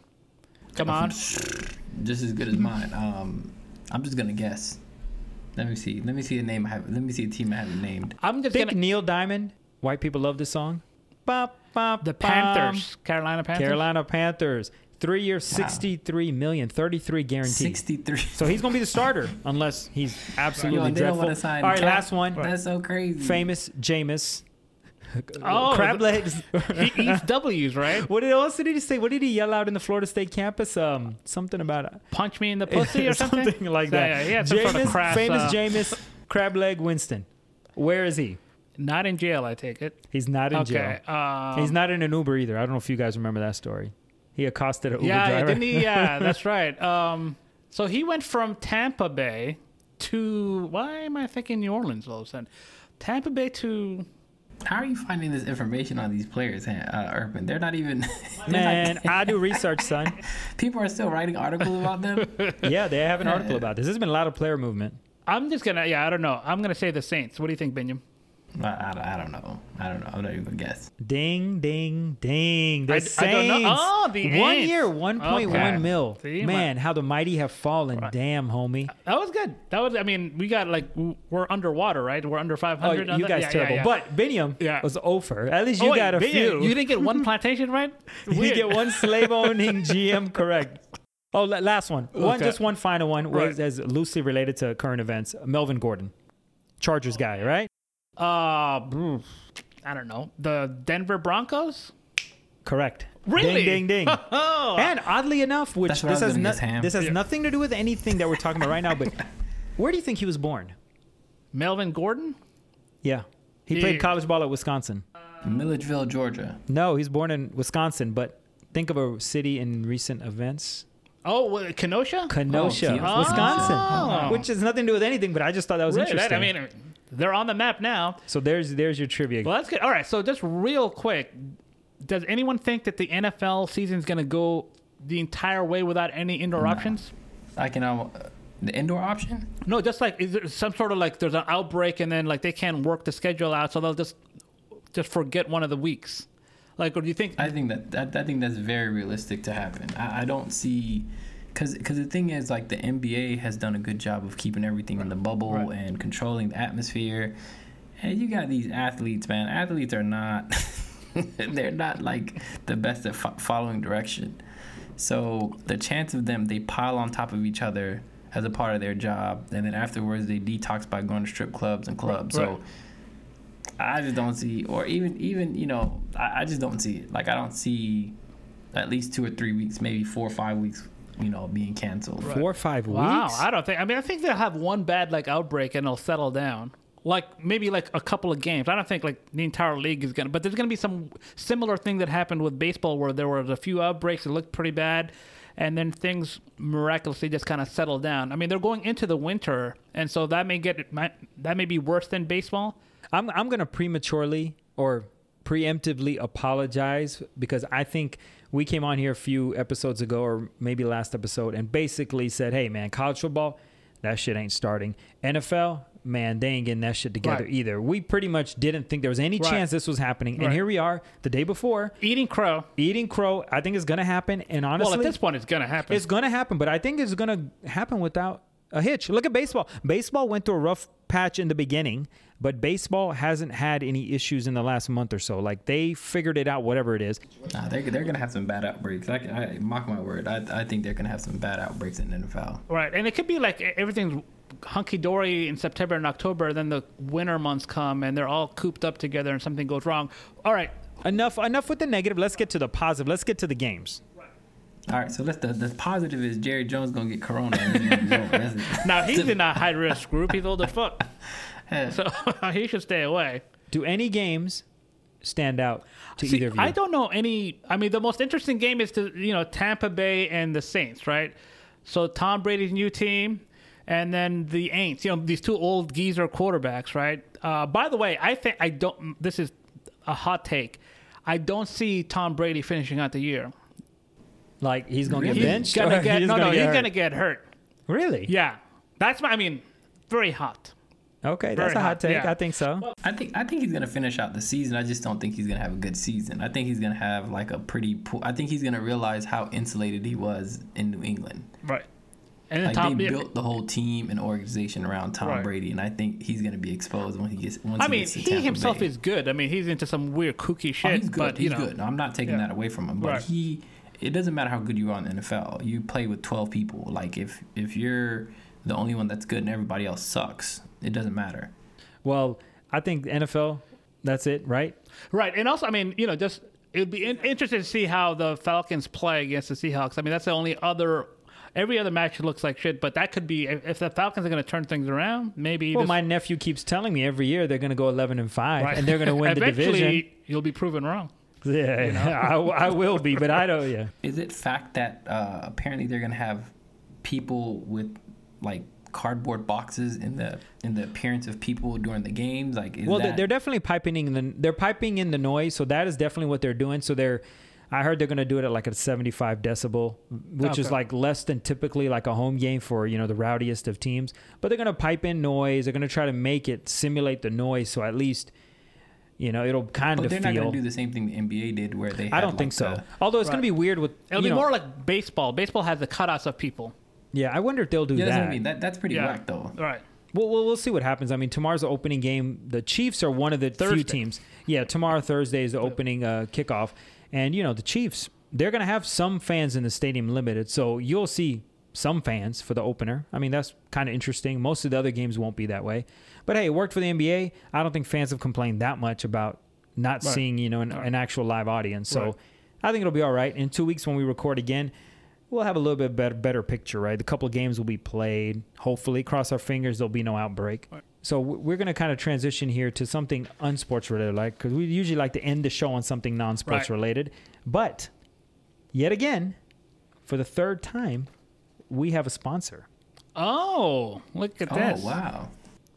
Come on. Just as good as mine. Um, I'm just gonna guess. Let me see. Let me see a name I have. Let me see a team I haven't named. I'm just Think going to. Neil Diamond. White people love this song. Bop, bop, The bum. Panthers. Carolina Panthers. Carolina Panthers. Three years, 63 million, 33 guaranteed. Sixty-three. So he's going to be the starter unless he's absolutely Yo, dreadful. All right, last one. That's so crazy. Famous Jameis. Oh, Crab legs. he eats W's, right? what did, else did he say? What did he yell out in the Florida State campus? Um, Something about Punch me in the pussy or something? like So, that. yeah, he had some sort of crass, famous uh, Jameis Crab Leg Winston. Where is he? Not in jail, I take it. He's not in Okay. jail. Um, He's not in an Uber either. I don't know if you guys remember that story. He accosted an Uber yeah, driver. didn't he? Yeah, that's right. Um, so he went from Tampa Bay to why am I thinking New Orleans all of a sudden? Tampa Bay to How are you finding this information on these players, uh, Urban? They're not even. Man, not- I do research, son. people are still writing articles about them. Yeah, they have an article about this. There's been a lot of player movement. I'm just gonna yeah I don't know I'm gonna say the Saints. What do you think, Biniam? I, I, I don't know. I don't know. I'm not even gonna guess. Ding, ding, ding. The I- I Saints. don't know. Oh, the One Aints. year, 1.1 Okay. mil. See, Man, how the mighty have fallen. Damn, homie. That was good. That was I mean we got like we're underwater right? We're under Oh, 500. on you guys Yeah, terrible. yeah, yeah. But Biniam Yeah. was over. At least you Oh, wait, got a Biniam, few. You didn't get one plantation right? You get one slave owning GM correct. Oh, last one. One, just one final one. Right. Was as loosely related to current events. Melvin Gordon, Chargers guy, right? Uh, I don't know. The Denver Broncos. Correct. Really? Ding, ding, ding. Oh, and oddly enough, which That's what this I was has gonna no- Ham. this has Yeah. nothing to do with anything that we're talking about right now. But where do you think he was born? Melvin Gordon. Yeah, he Yeah. played college ball at Wisconsin. Milledgeville, Georgia. No, he's born in Wisconsin. But think of a city in recent events. Oh, what, Kenosha. Kenosha, Kenosha. Wisconsin, Oh. which has nothing to do with anything. But I just thought that was Really? interesting. That- I mean, they're on the map now. so there's there's your trivia. Well, that's good. All right. So just real quick, does anyone think that the NFL season is going to go the entire way without any indoor options? I can um, the indoor option. No, just like is there some sort of like there's an outbreak and then like they can't work the schedule out, so they'll just just forget one of the weeks. Like, or do you think? I think that, that I think that's very realistic to happen. I, I don't see, cause, cause the thing is like the NBA has done a good job of keeping everything in the bubble Right. and controlling the atmosphere. And you got these athletes, man. Athletes are not, they're not like the best at fo- following direction. So the chance of them, they pile on top of each other as a part of their job, and then afterwards they detox by going to strip clubs and clubs. Right. So I just don't see, or even even you know, I, I just don't see it. Like I don't see at least two or three weeks, maybe four or five weeks, you know, being canceled. Four or five Wow, weeks. I don't think. I mean, I think they'll have one bad like outbreak and it'll settle down. Like maybe like a couple of games. I don't think like the entire league is gonna. But there's gonna be some similar thing that happened with baseball where there was a few outbreaks that looked pretty bad, and then things miraculously just kind of settled down. I mean, they're going into the winter, and so that may get might, that may be worse than baseball. I'm I'm gonna prematurely or preemptively apologize because I think we came on here a few episodes ago or maybe last episode and basically said, "Hey, man, college football, that shit ain't starting. NFL." Man, they ain't getting that shit together Right. either. We pretty much didn't think there was any Right. chance this was happening, and here we are, the day before, Eating crow. eating crow. I think it's gonna happen, and honestly, well, at this point, it's gonna happen. it's going to happen, but I think it's going to happen without a hitch. Look at baseball. Baseball went through a rough patch in the beginning, but baseball hasn't had any issues in the last month or so. Like they figured it out, whatever it is. Nah, they're, they're gonna have some bad outbreaks. I, I mock my word. I, I think they're gonna have some bad outbreaks in the NFL. Right, and it could be like everything's hunky dory in September and October. Then the winter months come and they're all cooped up together, and something goes wrong. All right, Enough, enough with the negative. Let's get to the positive. Let's get to the games. All right, so let's the, the positive is Jerry Jones gonna get corona. and it's gonna be over. That's it. now he's in a high risk group. He's old as fuck, Yeah. so he should stay away. Do any games stand out to See, either of you? I don't know any. I mean, the most interesting game is to you know Tampa Bay and the Saints, right? So Tom Brady's new team, and then the Aints. You know these two old geezer quarterbacks, right? Uh, by the way, I think I don't. This is a hot take. I don't see Tom Brady finishing out the year. Like he's gonna Really? get He's benched. gonna get he's no, gonna no. get He's hurt? gonna get hurt. really. Yeah, that's my. I mean, very hot. Okay, that's Very a hot hot, take. yeah. I think so. I think I think he's gonna finish out the season. I just don't think he's gonna have a good season. I think he's gonna have like a pretty. Poor, I think he's gonna realize how insulated he was in New England. Right. And Like Tom. they built the whole team and organization around Tom Right. Brady, and I think he's gonna be exposed when he gets. Once I he mean, gets to he Tampa himself Bay. is good. I mean, he's into some weird kooky Oh, shit. he's good. But he's you know, good. I'm not taking Yeah. that away from him, but Right. he. It doesn't matter how good you are in the NFL. You play with 12 people. Like if if you're the only one that's good and everybody else sucks, it doesn't matter. Well, I think NFL. That's it, right? Right, and also, I mean, you know, just it'd be in- interesting to see how the Falcons play against the Seahawks. I mean, that's the only other. Every other match looks like shit, but that could be if if the Falcons are going to turn things around. Maybe. Well, this- my nephew keeps telling me every year they're going to go 11 and five, right. and they're going to win the Eventually, division. You'll be proven wrong. Yeah, I, I will be, but I don't. Yeah. Is it fact that uh, apparently they're gonna have people with like cardboard boxes in the in the appearance of people during the games? Like, is Well, they're, that, they're definitely piping in the they're piping in the noise, so that is definitely what they're doing. So they're, I heard they're going to do it at like a 75 decibel, which is like less than typically like a home game for you know the rowdiest of teams. But they're going to pipe in noise. They're going to try to make it simulate the noise, so at least, you know, it'll kind but of they're not gonna do the same thing the NBA did, where they. I had, don't think so. the- Although it's going to be weird with It'll you be know- more like baseball. Baseball has the cutouts of people. Yeah. I wonder if they'll do yeah, that's that. what I mean. That that's pretty Yeah. whack though. Right. Well, we'll, we'll see what happens. I mean, tomorrow's the opening game. The Chiefs are one of the few teams. Yeah, tomorrow Thursday is the opening uh, kickoff, and you know the Chiefs. They're going to have some fans in the stadium limited, so you'll see some fans for the opener. I mean, that's kind of interesting. Most of the other games won't be that way, but hey, it worked for the NBA. I don't think fans have complained that much about not Right. seeing you know an, Right. an actual live audience. So Right. I think it'll be all right. In two weeks when we record again, we'll have a little bit better better picture, right? The couple of games will be played. Hopefully, cross our fingers, there'll be no outbreak. Right. So we're going to kind of transition here to something unsports related, like because we usually like to end the show on something non-sports Right. related. But yet again, for the third time, we have a sponsor. Oh, look at Oh this. Oh wow!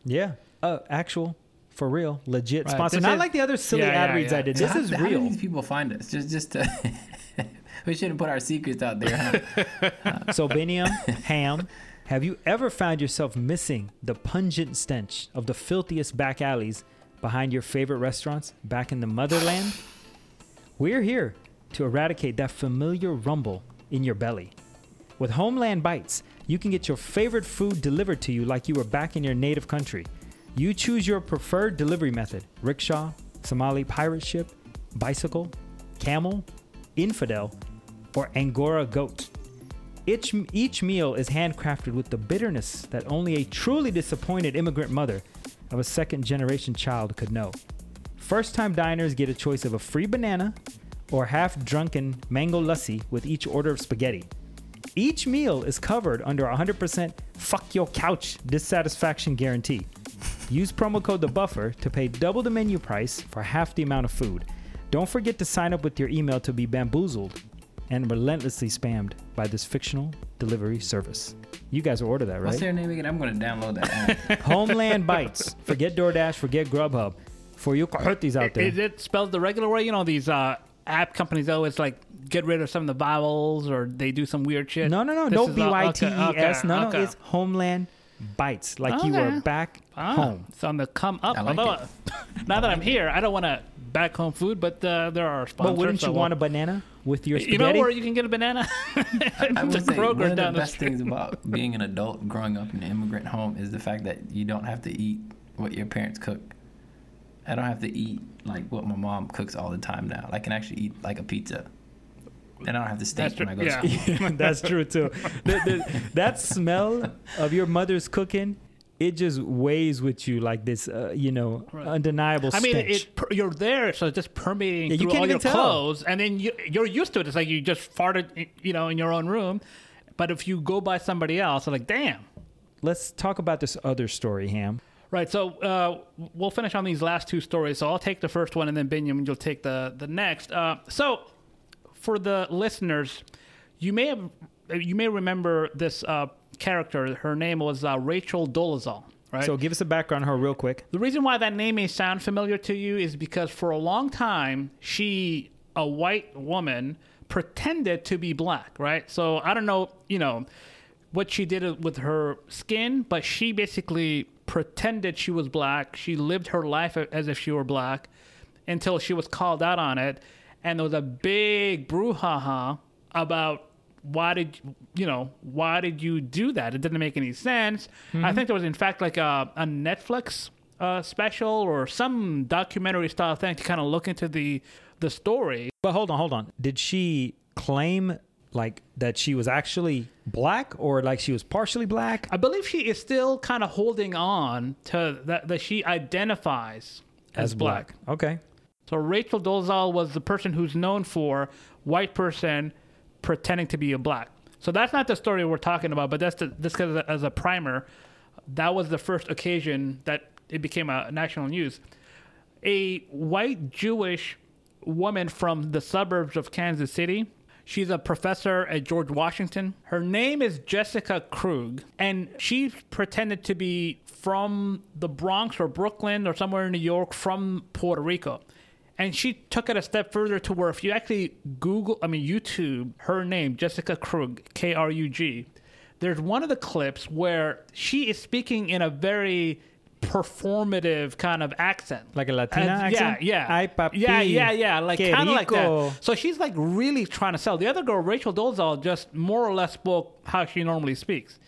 Yeah, uh, actual. For real, legit Right, sponsor. this Not is- like the other silly Yeah, ad yeah, reads yeah. I did. So This how, is how real. do these people find us? Just just to, we shouldn't put our secrets out there. Huh? So, Biniam, Ham, have you ever found yourself missing the pungent stench of the filthiest back alleys behind your favorite restaurants back in the motherland? We're here to eradicate that familiar rumble in your belly. With Homeland Bites, you can get your favorite food delivered to you like you were back in your native country. You choose your preferred delivery method rickshaw, Somali pirate ship, bicycle, camel, infidel, or Angora goat. Each, each meal is handcrafted with the bitterness that only a truly disappointed immigrant mother of a second generation child could know. First time diners get a choice of a free banana or half drunken mango lassi with each order of spaghetti. Each meal is covered under a 100% fuck your couch dissatisfaction guarantee. Use promo code the buffer to pay double the menu price for half the amount of food. Don't forget to sign up with your email to be bamboozled and relentlessly spammed by this fictional delivery service. You guys will order that, right? What's right? their name again? I'm gonna download that. app. Homeland Bites. Forget DoorDash, forget Grubhub. For you coyotes out there. Is it spelled the regular way? You know, these uh, app companies always like get rid of some of the vowels or they do some weird shit. No, no, no. This No B Y T E S. B all- Y T E S. okay, No, no. okay. It's Homeland Bites. Like you Okay. are back Ah, home. It's on the come up. I like Although, it. now that I'm here, I don't want to back home food, but uh, there are sponsors. But wouldn't you we'll- want a banana with your You spaghetti? know where you can get a banana? I It's a would say one of down the the best street. things about being an adult growing up in an immigrant home is the fact that you don't have to eat what your parents cook. I don't have to eat like what my mom cooks all the time now. I can actually eat like a pizza. And I don't have to stink That's when I true. go to Yeah. school. That's true too. The- the- that smell of your mother's cooking, it just weighs with you like this, uh, you know, Right. undeniable I mean, it, per- you're there, so it's just permeating Yeah, you through can't all even your tell. clothes, and then you, you're used to it. It's like you just farted, you know, in your own room. But if you go by somebody else, like, damn. Let's talk about this other story, Ham. Right. So uh, we'll finish on these last two stories. So I'll take the first one, and then Biniam, you'll take the the next. Uh, so for the listeners, you may have you may remember this uh, character. Her name was uh, Rachel Dolezal. Right. So give us a background on her real quick. The reason why that name may sound familiar to you is because for a long time, she, a white woman, pretended to be black, right? So I don't know, you know, what she did with her skin, but she basically pretended she was black. She lived her life as if she were black until she was called out on it. And there was a big brouhaha about why did you know why did you do that? It didn't make any sense. Mm-hmm. I think there was in fact like a, a Netflix uh, special or some documentary style thing to kind of look into the the story. But hold on, hold on. Did she claim like that she was actually black or like she was partially black? I believe she is still kind of holding on to that that she identifies as, as black. black. Okay. So Rachel Dolezal was the person who's known for white person pretending to be a black. So that's not the story we're talking about, but that's the, this because as a primer, that was the first occasion that it became a national news. A white Jewish woman from the suburbs of Kansas City. She's a professor at George Washington. Her name is Jessica Krug, and she pretended to be from the Bronx or Brooklyn or somewhere in New York from Puerto Rico. And she took it a step further to where if you actually Google, I mean, YouTube her name, Jessica Krug, K R U G, there's one of the clips where she is speaking in a very performative kind of accent, like a Latina and, accent. Yeah, yeah, Ay, papi, yeah, yeah, yeah, like kind of like that. So she's like really trying to sell. The other girl, Rachel Dolezal, just more or less spoke how she normally speaks,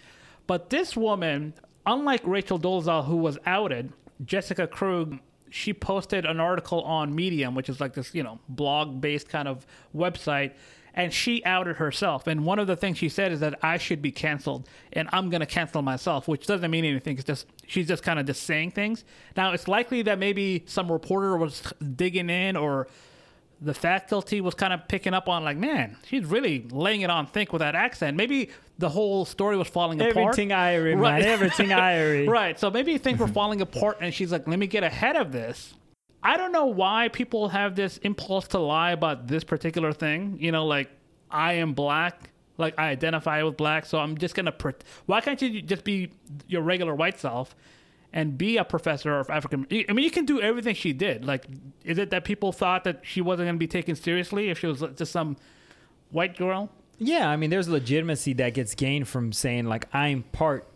but this woman, unlike Rachel Dolezal, who was outed, Jessica Krug she posted an article on Medium, which is like this, you know, blog based kind of website, and she outed herself. And one of the things she said is that I should be canceled and I'm going to cancel myself, which doesn't mean anything. It's just, she's just kind of just saying things. Now, it's likely that maybe some reporter was digging in or the faculty was kind of picking up on like, man, she's really laying it on thick with that accent. Maybe the whole story was falling everything apart. Everything Irie, right. man. Everything Irie. right. So maybe things were mm-hmm. falling apart, and she's like, let me get ahead of this. I don't know why people have this impulse to lie about this particular thing. You know, like I am black, like I identify with black, so I'm just gonna. Pre- why can't you just be your regular white self? And be a professor of African. I mean, you can do everything she did. Like, is it that people thought that she wasn't going to be taken seriously if she was just some white girl? Yeah, I mean, there's legitimacy that gets gained from saying like I'm part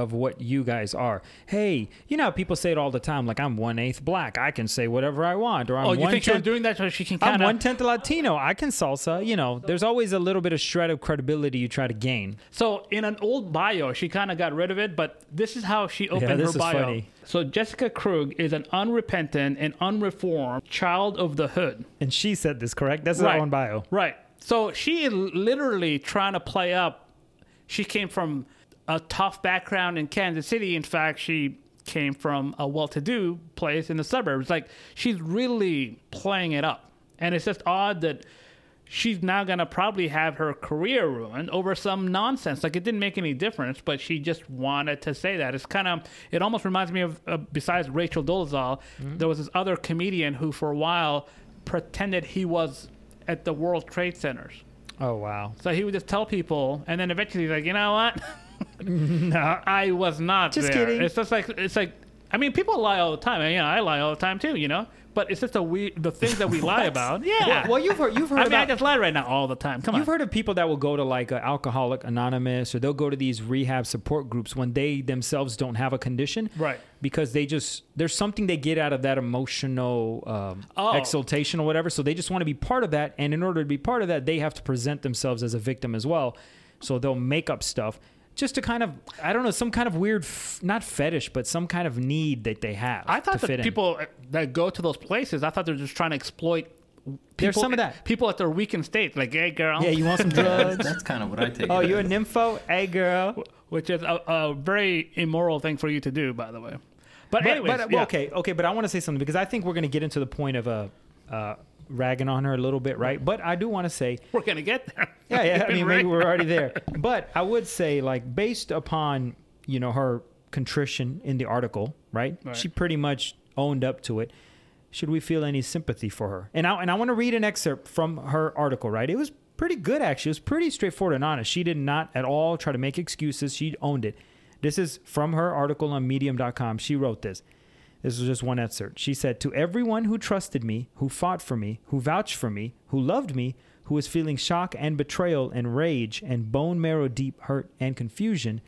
of what you guys are. Hey, you know people say it all the time, like I'm one eighth black, I can say whatever I want, or I'm oh, you one think she was doing that so she can kind of? I'm one tenth Latino, I can salsa. You know, there's always a little bit of shred of credibility you try to gain. So in an old bio, she kind of got rid of it, but this is how she opened yeah, her bio. Funny. So Jessica Krug is an unrepentant and unreformed child of the hood, and she said this correct. That's right. her own bio, right? So she is literally trying to play up. She came from a tough background in Kansas City. In fact, she came from a well-to-do place in the suburbs. Like she's really playing it up, and it's just odd that she's now gonna probably have her career ruined over some nonsense. Like it didn't make any difference, but she just wanted to say that. It's kind of it almost reminds me of uh, besides Rachel Dolezal, mm-hmm. there was this other comedian who for a while pretended he was at the World Trade Centers. Oh wow! So he would just tell people, and then eventually he's like, you know what? no, I was not just there. kidding. It's just like it's like I mean, people lie all the time. and, you know, I lie all the time too. You know, but it's just a we the things that we lie about. Yeah. Well, you've heard you've heard I mean, about, I just lie right now all the time. Come you've on. heard of people that will go to like Alcoholic Anonymous or they'll go to these rehab support groups when they themselves don't have a condition, right? Because they just there's something they get out of that emotional um, oh. exaltation or whatever. So they just want to be part of that, and in order to be part of that, they have to present themselves as a victim as well. So they'll make up stuff just to kind of I don't know some kind of weird f- not fetish but some kind of need that they have. I thought that people in. that go to those places I thought they're just trying to exploit. People, There's some of that. People at their weakened state, like, hey, girl. Yeah, you want some drugs? that's, that's kind of what I take. oh, you're a nympho? Hey, girl. Which is a, a, very immoral thing for you to do, by the way. But, but anyways, but, yeah. okay, okay. But I want to say something because I think we're going to get into the point of a. Uh, ragging on her a little bit, right? But I do want to say we're gonna get there. Yeah, yeah. I mean, maybe we're already there. But I would say, like, based upon you know her contrition in the article, right? Right. She pretty much owned up to it. Should we feel any sympathy for her? And I and I want to read an excerpt from her article, right? It was pretty good actually. It was pretty straightforward and honest. She did not at all try to make excuses. She owned it. This is from her article on medium.com. She wrote this. This is just one excerpt. She said, To everyone who trusted me, who fought for me, who vouched for me, who loved me, who was feeling shock and betrayal and rage and bone marrow deep hurt and confusion,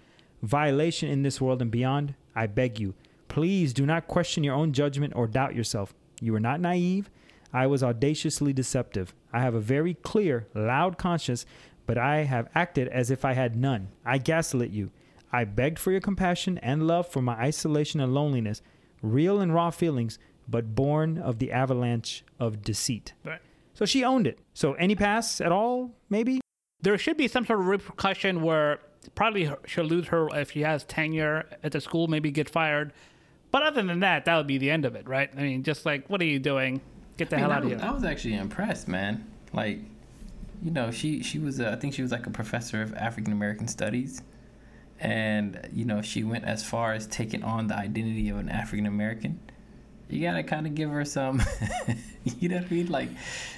violation in this world and beyond, I beg you, please do not question your own judgment or doubt yourself. You are not naive. I was audaciously deceptive. I have a very clear, loud conscience, but I have acted as if I had none. I gaslit you. I begged for your compassion and love for my isolation and loneliness, real and raw feelings, but born of the avalanche of deceit. Right. So she owned it. So any pass at all, maybe? There should be some sort of repercussion where probably her- she'll lose her if she has tenure at the school, maybe get fired. But other than that, that would be the end of it, right? I mean, just like, what are you doing? Get the I mean, hell I out of here. I was actually impressed, man. Like, you know, she she was a, I think she was like a professor of African American studies, and you know she went as far as taking on the identity of an African American. You gotta kind of give her some, you know what I mean? Like,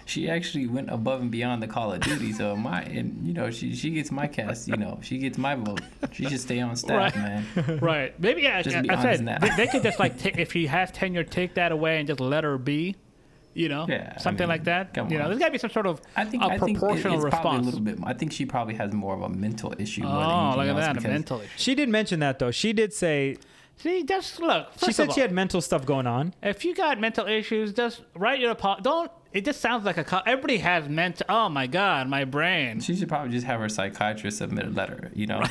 she actually went above and beyond the Call of Duty. So my, and you know, she she gets my cast. You know, she gets my vote. She should stay on staff, Right. man. right. Maybe, yeah, Just I, I said, they, they could just like, ta- if she has tenure, take that away and just let her be. You know, Yeah, I something mean, like that. come You know, there's got to be some sort of I think a I think proportional it's probably a response. little bit. I think she probably has more of a mental issue. Oh, look at that, a mental issue. She did mention that though. She did say See, just look. she said of she had mental stuff going on. If you got mental issues, just write your apology. Don't. It just sounds like a. co- Everybody has mental. Oh my god, my brain. She should probably just have her psychiatrist submit a letter. You know,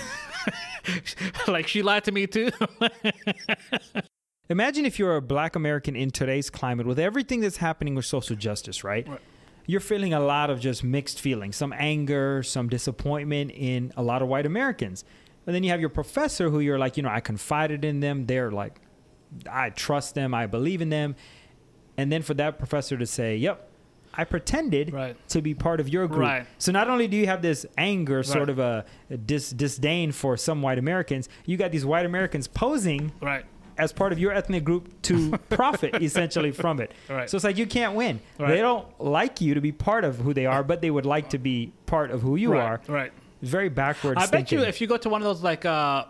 like she lied to me too. Imagine if you're a black American in today's climate with everything that's happening with social justice, right? Right. You're feeling a lot of just mixed feelings, some anger, some disappointment in a lot of white Americans. And then you have your professor who you're like, you know, I confided in them. They're like, I trust them. I believe in them. And then for that professor to say, yep, I pretended Right. to be part of your group. Right. So not only do you have this anger, sort of a, a dis- disdain for some white Americans, you got these white Americans posing right. As part of your ethnic group to profit essentially from it. Right. So it's like you can't win. Right. They don't like you to be part of who they are, but they would like to be part of who you right. are. Right. It's very backwards. I bet you if you go to one of those like uh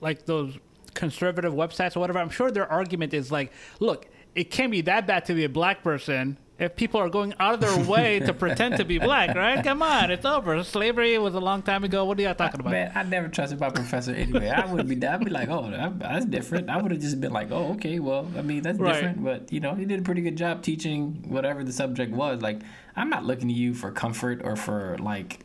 like those conservative websites or whatever, I'm sure their argument is like, look, it can't be that bad to be a black person if people are going out of their way to pretend to be black, right? Come on, it's over. Slavery was a long time ago. What are y'all talking about? man, I never trusted my professor anyway. I would be, I'd be like, oh, that's different. I would have just been like, oh, okay, well, I mean, that's Right. different. But you know, he did a pretty good job teaching whatever the subject was. Like, I'm not looking to you for comfort or for like.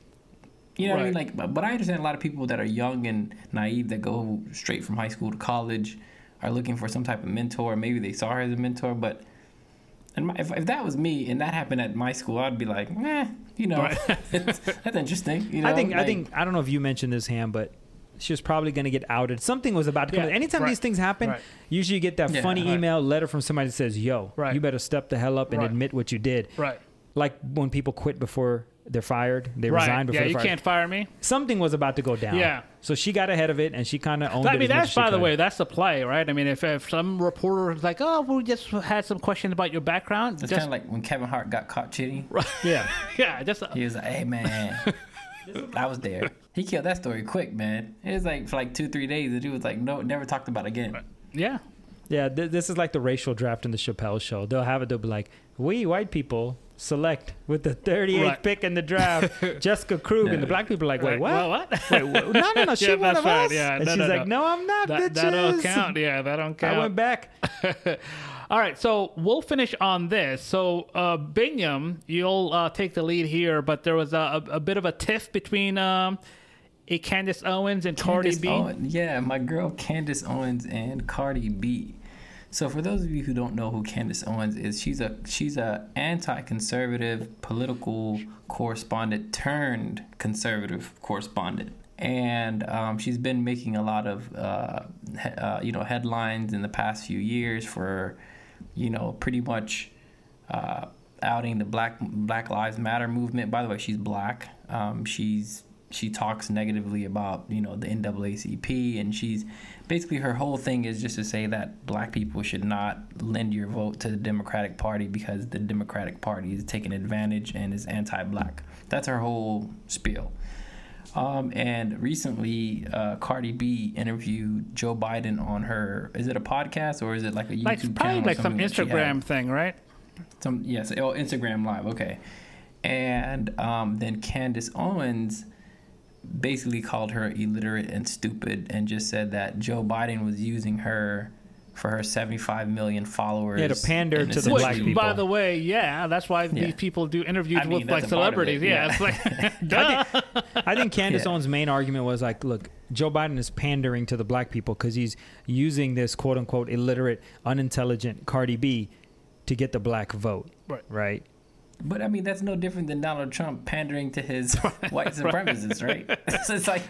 You know what I mean? Like, but, but I understand a lot of people that are young and naive that go straight from high school to college are looking for some type of mentor. Maybe they saw her as a mentor, but and my, if, if that was me and that happened at my school, I'd be like, eh, you know, that's interesting. You know, I think I think I don't know if you mentioned this, Ham, but she was probably going to get outed. Something was about to come. Yeah, Anytime right, these things happen, right. usually you get that Yeah, funny email letter from somebody that says, "Yo, Right. you better step the hell up and admit what you did." Right. Like when people quit before they're fired, they Right. resign before Yeah, you fired. can't fire me. Something was about to go down. Yeah. So she got ahead of it and she kind of owned I it. mean, that's by the way, that's the play, right? I mean, if, if some reporter is like, "Oh, we just had some questions about your background," It's kind of like when Kevin Hart got caught cheating. Right. Yeah. yeah, just uh, He was like, "Hey man, I was there." He killed that story quick, man. It was like for like two, three days. The dude was like, "No, never talked about it again." yeah, Yeah, th- this is like the racial draft in the Chappelle show. They'll have it. They'll be like, "We white people select with the 38th Right. pick in the draft, Jessica Krug," and the black people are like, "Wait, Right. what? Well, what? Wait, what? no, no, no, she Yeah, one of right. us." Yeah, and no, she's no, like, no. "No, I'm not, that, bitches." that don't count. Yeah, that don't count. I went back. All right, so we'll finish on this. So, uh, Biniam, you'll uh, take the lead here, but there was a, a, a bit of a tiff between um, a Candace Owens and Cardi B. Owen- yeah, my girl Candace Owens and Cardi B. So for those of you who don't know who Candace Owens is, she's a she's a anti-conservative political correspondent turned conservative correspondent, and um, she's been making a lot of uh, he, uh, you know headlines in the past few years for you know pretty much uh, outing the Black Black Lives Matter movement. By the way, she's black. Um, she's she talks negatively about you know the NAACP, and she's basically her whole thing is just to say that black people should not lend your vote to the Democratic Party because the Democratic Party is taking advantage and is anti-black. That's her whole spiel. Um, and recently, uh, Cardi B interviewed Joe Biden on her. Is it a podcast or is it like a YouTube Like channel? probably like some something that she had? Instagram thing, right? Some yes, oh Instagram Live, okay. And um, then Candace Owens basically called her illiterate and stupid, and just said that Joe Biden was using her for her 75 million followers. Yeah, to pander to the Which, black people. by the way, yeah, that's why Yeah. these people do interviews I mean, with like a part of it, celebrities. Yeah, yeah. it's like, duh. I think Candace Yeah. Owens' main argument was like, look, Joe Biden is pandering to the black people because he's using this quote unquote illiterate, unintelligent Cardi B to get the black vote. Right. Right. But I mean, that's no different than Donald Trump pandering to his white supremacists, right? so it's like,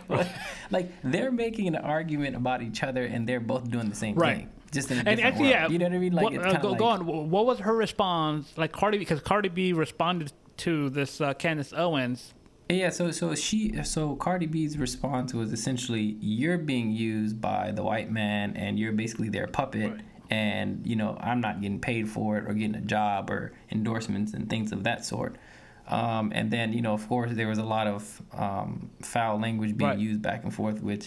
like they're making an argument about each other, and they're both doing the same Right. thing, just in a And actually, world. yeah, You know what I mean? Like, what, it's uh, go, of go on. What was her response? Like Cardi, because Cardi B responded to this uh, Candace Owens. Yeah, so so she so Cardi B's response was essentially you're being used by the white man and you're basically their puppet Right. And you know I'm not getting paid for it or getting a job or endorsements and things of that sort. Um, and then you know of course there was a lot of um, foul language being Right. used back and forth, which.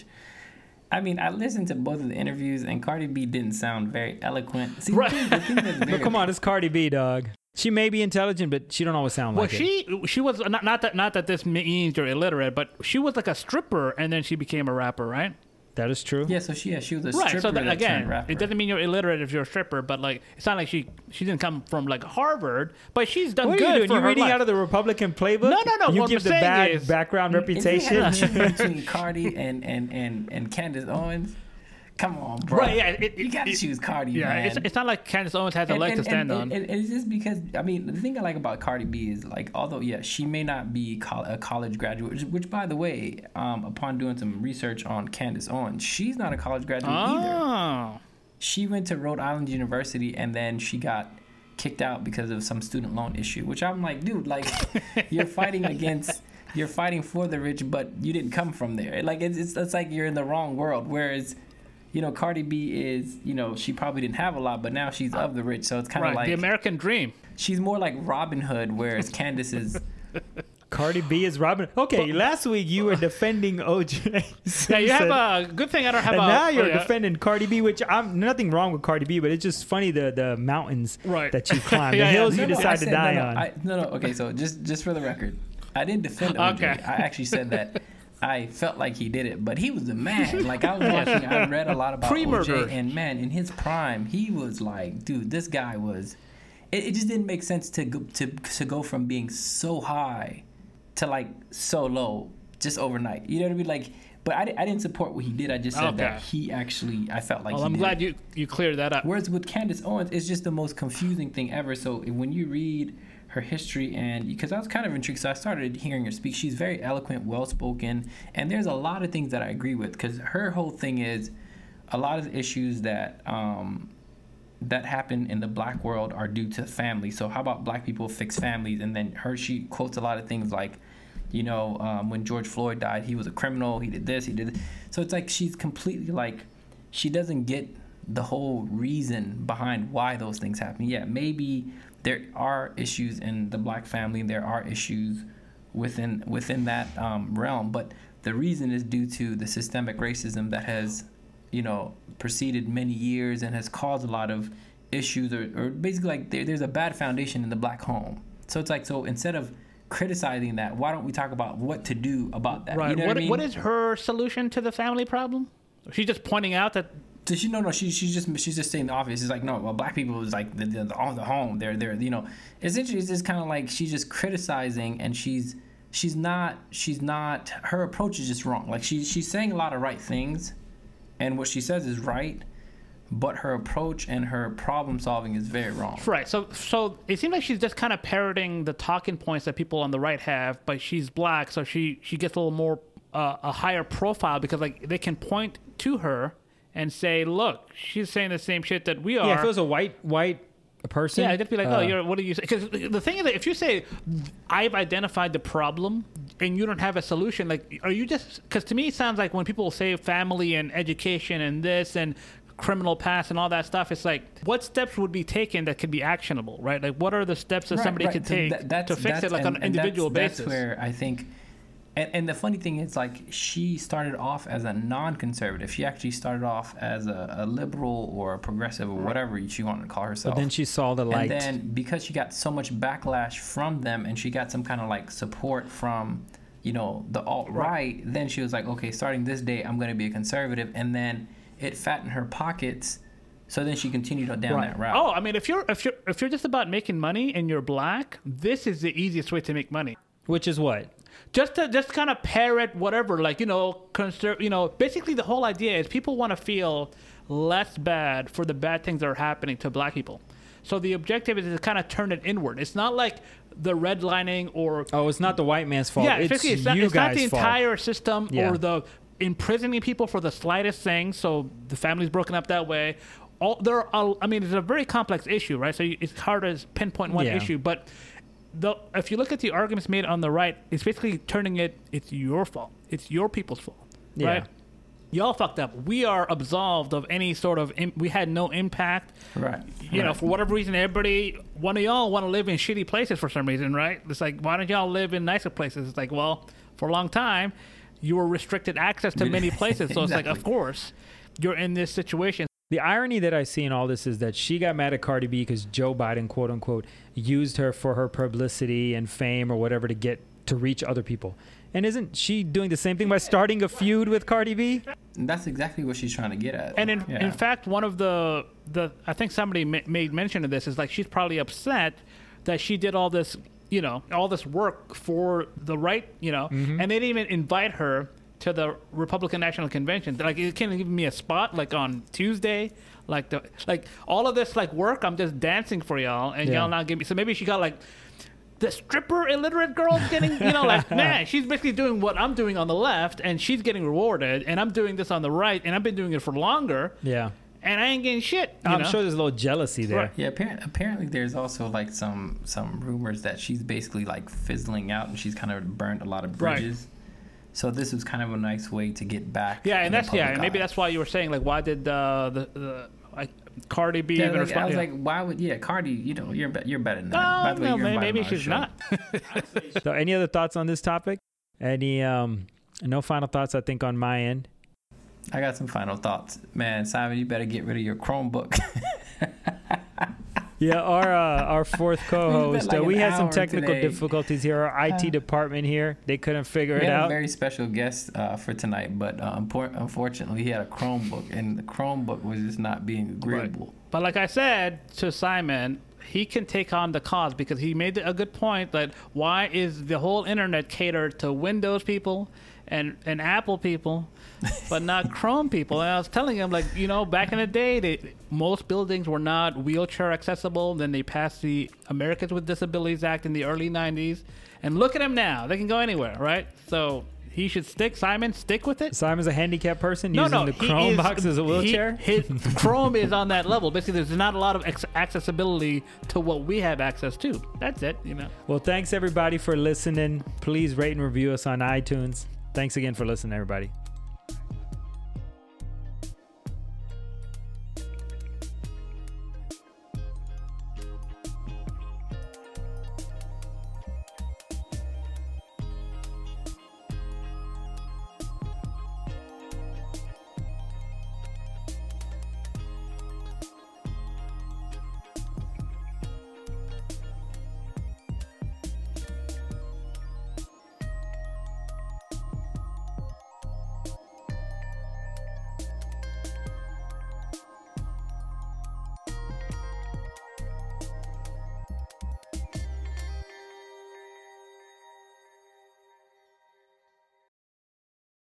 I mean, I listened to both of the interviews, and Cardi B didn't sound very eloquent. See, the Right. thing- the thing that's very But come on, it's Cardi B, dog. She may be intelligent, but she don't always sound Well, like it. Well, she she was not not that not that this means you're illiterate, but she was like a stripper, and then she became a rapper, right? That is true. Yeah, so she yeah, she was a Right. stripper So that, that again, turned rapper. it doesn't mean you're illiterate if you're a stripper, but like it's not like she she didn't come from like Harvard, but she's done What are good you doing? for You her reading life. out of the Republican playbook? No, no, no. You What give I'm the bad is- background If reputation. had between Cardi and, and, and, and Candace Owens, come on, bro. Right, yeah, it- you gotta it- choose Cardi, yeah, man. it's, it's not like Candace Owens has a And- leg and- to stand and, on. And, it's just because I mean the thing I like about Cardi B is like although yeah she may not be a college graduate which, which by the way um, upon doing some research on Candace Owens she's not a college graduate either oh, she went to Rhode Island University and then she got kicked out because of some student loan issue, which I'm like, dude, like you're fighting against, you're fighting for the rich, but you didn't come from there. Like it's it's, it's like you're in the wrong world. Whereas, you know, Cardi B is, you know, she probably didn't have a lot, but now she's of the rich, so it's kind of right, like the American dream. she's more like Robin Hood, whereas Candace is. Cardi B is Robin. Okay, last week you were defending OJ. Yeah, you have a good thing. I don't have and a. now you're oh, yeah. defending Cardi B, which I'm nothing wrong with Cardi B, but it's just funny the the mountains Right. that you climb, Yeah, the yeah. hills No, you no, I decide to said- die no, no, on. I, no, no. Okay, so just just for the record, I didn't defend OJ. Okay. I actually said that I felt like he did it, but he was a man. Like I was watching, I read a lot about. OJ, and man, in his prime, he was like, dude, this guy was. It, it just didn't make sense to go, to to go from being so high to like so low just overnight. You know what I mean? Like, but I, I didn't support what he did. I just said that he actually, I felt like. Well, he I'm glad it. you you cleared that up. Whereas with Candace Owens, it's just the most confusing thing ever. So when you read her history, and because I was kind of intrigued, so I started hearing her speak. She's very eloquent, well spoken, and there's a lot of things that I agree with. Because her whole thing is a lot of issues that um, that happen in the black world are due to family. So how about black people fix families? And then her, she quotes a lot of things like, you know, um, when George Floyd died, he was a criminal. He did this. He did. This. So it's like she's completely like, she doesn't get the whole reason behind why those things happen. Yeah, maybe there are issues in the black family. There are issues within within that um, realm, but the reason is due to the systemic racism that has, you know, preceded many years and has caused a lot of issues, or, or basically like there, there's a bad foundation in the black home. So it's like so instead of criticizing that, why don't we talk about what to do about that? Right. You know what, what, I mean? what is her solution to the family problem? She's just pointing out that So she no no she she's just she's just saying the obvious. It's like no well black people is like the the, the, on the home. They're they're you know essentially it's just kind of like she's just criticizing and she's she's not she's not her approach is just wrong. Like she she's saying a lot of right things, and what she says is right, but her approach and her problem solving is very wrong. Right. So so it seems like she's just kind of parroting the talking points that people on the right have, but she's black, so she she gets a little more uh, a higher profile because like they can point to her and say, "Look, she's saying the same shit that we are." yeah, if it was a white white person, Yeah, I'd just be like, uh, oh, you're, what are you? Because the thing is that if you say, I've identified the problem, and you don't have a solution, like, are you just? Because to me, it sounds like when people say family and education and this and criminal past and all that stuff, it's like, what steps would be taken that could be actionable, right? Like, what are the steps that Right, somebody right. could So take that's- to fix it, like on an individual that's, basis? That's where I think, and, and the funny thing is, like, she started off as a non-conservative. She actually started off as a, a liberal or a progressive or whatever she wanted to call herself. But then she saw the light. And then because she got so much backlash from them, and she got some kind of like support from, you know, the alt right, then she was like, okay, starting this day, I'm going to be a conservative, and then it fattened her pockets. So then she continued on down that route. Oh, I mean, if you're if you're if you're just about making money and you're black, this is the easiest way to make money. Which is what? Just to just kind of parrot whatever, like you know, conser- you know, basically the whole idea is people want to feel less bad for the bad things that are happening to black people. So the objective is to kind of turn it inward. It's not like the redlining or Oh, it's not the white man's fault. yeah, it's it's not, it's not the fault. entire system Yeah. or the imprisoning people for the slightest thing. So the family's broken up that way. All there are, I mean, it's a very complex issue, right? So it's hard to pinpoint one Yeah. issue, but the if you look at the arguments made on the right, it's basically turning it. It's your fault. It's your people's fault, Yeah. right? Y'all fucked up. We are absolved of any sort of. Im- we had no impact right. you know, for whatever reason, everybody, one of y'all want to live in shitty places for some reason, right? It's like, why don't y'all live in nicer places? It's like, well, for a long time, you were restricted access to many places. So it's like, of course, you're in this situation. The irony that I see in all this is that she got mad at Cardi B because Joe Biden, quote unquote, used her for her publicity and fame or whatever to get to reach other people. And isn't she doing the same thing by starting a feud with Cardi B? That's exactly what she's trying to get at. And in, Yeah. in fact, one of the, the I think somebody ma- made mention of this is like, she's probably upset that she did all this, you know, all this work for the right, you know, mm-hmm. and they didn't even invite her to the Republican National Convention. Like, it can't give me a spot like on Tuesday. Like the like all of this like work, I'm just dancing for y'all, and Yeah. y'all not give me. So maybe she got like the stripper illiterate girl's getting, you know, like man, she's basically doing what I'm doing on the left, and she's getting rewarded, and I'm doing this on the right, and I've been doing it for longer, Yeah. and I ain't getting shit. you I'm know? sure there's a little jealousy there. Right. Yeah, apparently, apparently there's also like some some rumors that she's basically like fizzling out and she's kind of burned a lot of bridges Right. Bridges. So this was kind of a nice way to get back. Yeah, and that's yeah, and maybe that's why you were saying like, why did uh, the the like Cardi B Yeah, even like, I was yeah. like, why would yeah, Cardi? You know, you're be- you're better than that. oh By the way, no, you're may- maybe she's show. not. So, any other thoughts on this topic? Any, um, no final thoughts, I think, on my end. I got some final thoughts, man. Simon, you better get rid of your Chromebook. Yeah, our uh, our fourth co-host. like uh, we had some technical today. difficulties here. Our IT department here, they couldn't figure it out. we it had a out. very special guest uh, for tonight, but uh, unfortunately, he had a Chromebook, and the Chromebook was just not being agreeable. But like I said to Simon, he can take on the cause because he made a good point that why is the whole internet catered to Windows people and, and Apple people, but not Chrome people? And I was telling him like you know back in the day, they, most buildings were not wheelchair accessible. Then they passed the Americans with Disabilities Act in the early '90s, and look at them now; they can go anywhere, right? So. He should stick, Simon. Stick with it. Simon's a handicapped person No, using no, the Chrome is- box as a he- wheelchair. his Chrome is on that level. Basically, there's not a lot of ex- accessibility to what we have access to. That's it. You know. Well, thanks everybody for listening. Please rate and review us on iTunes. Thanks again for listening, everybody.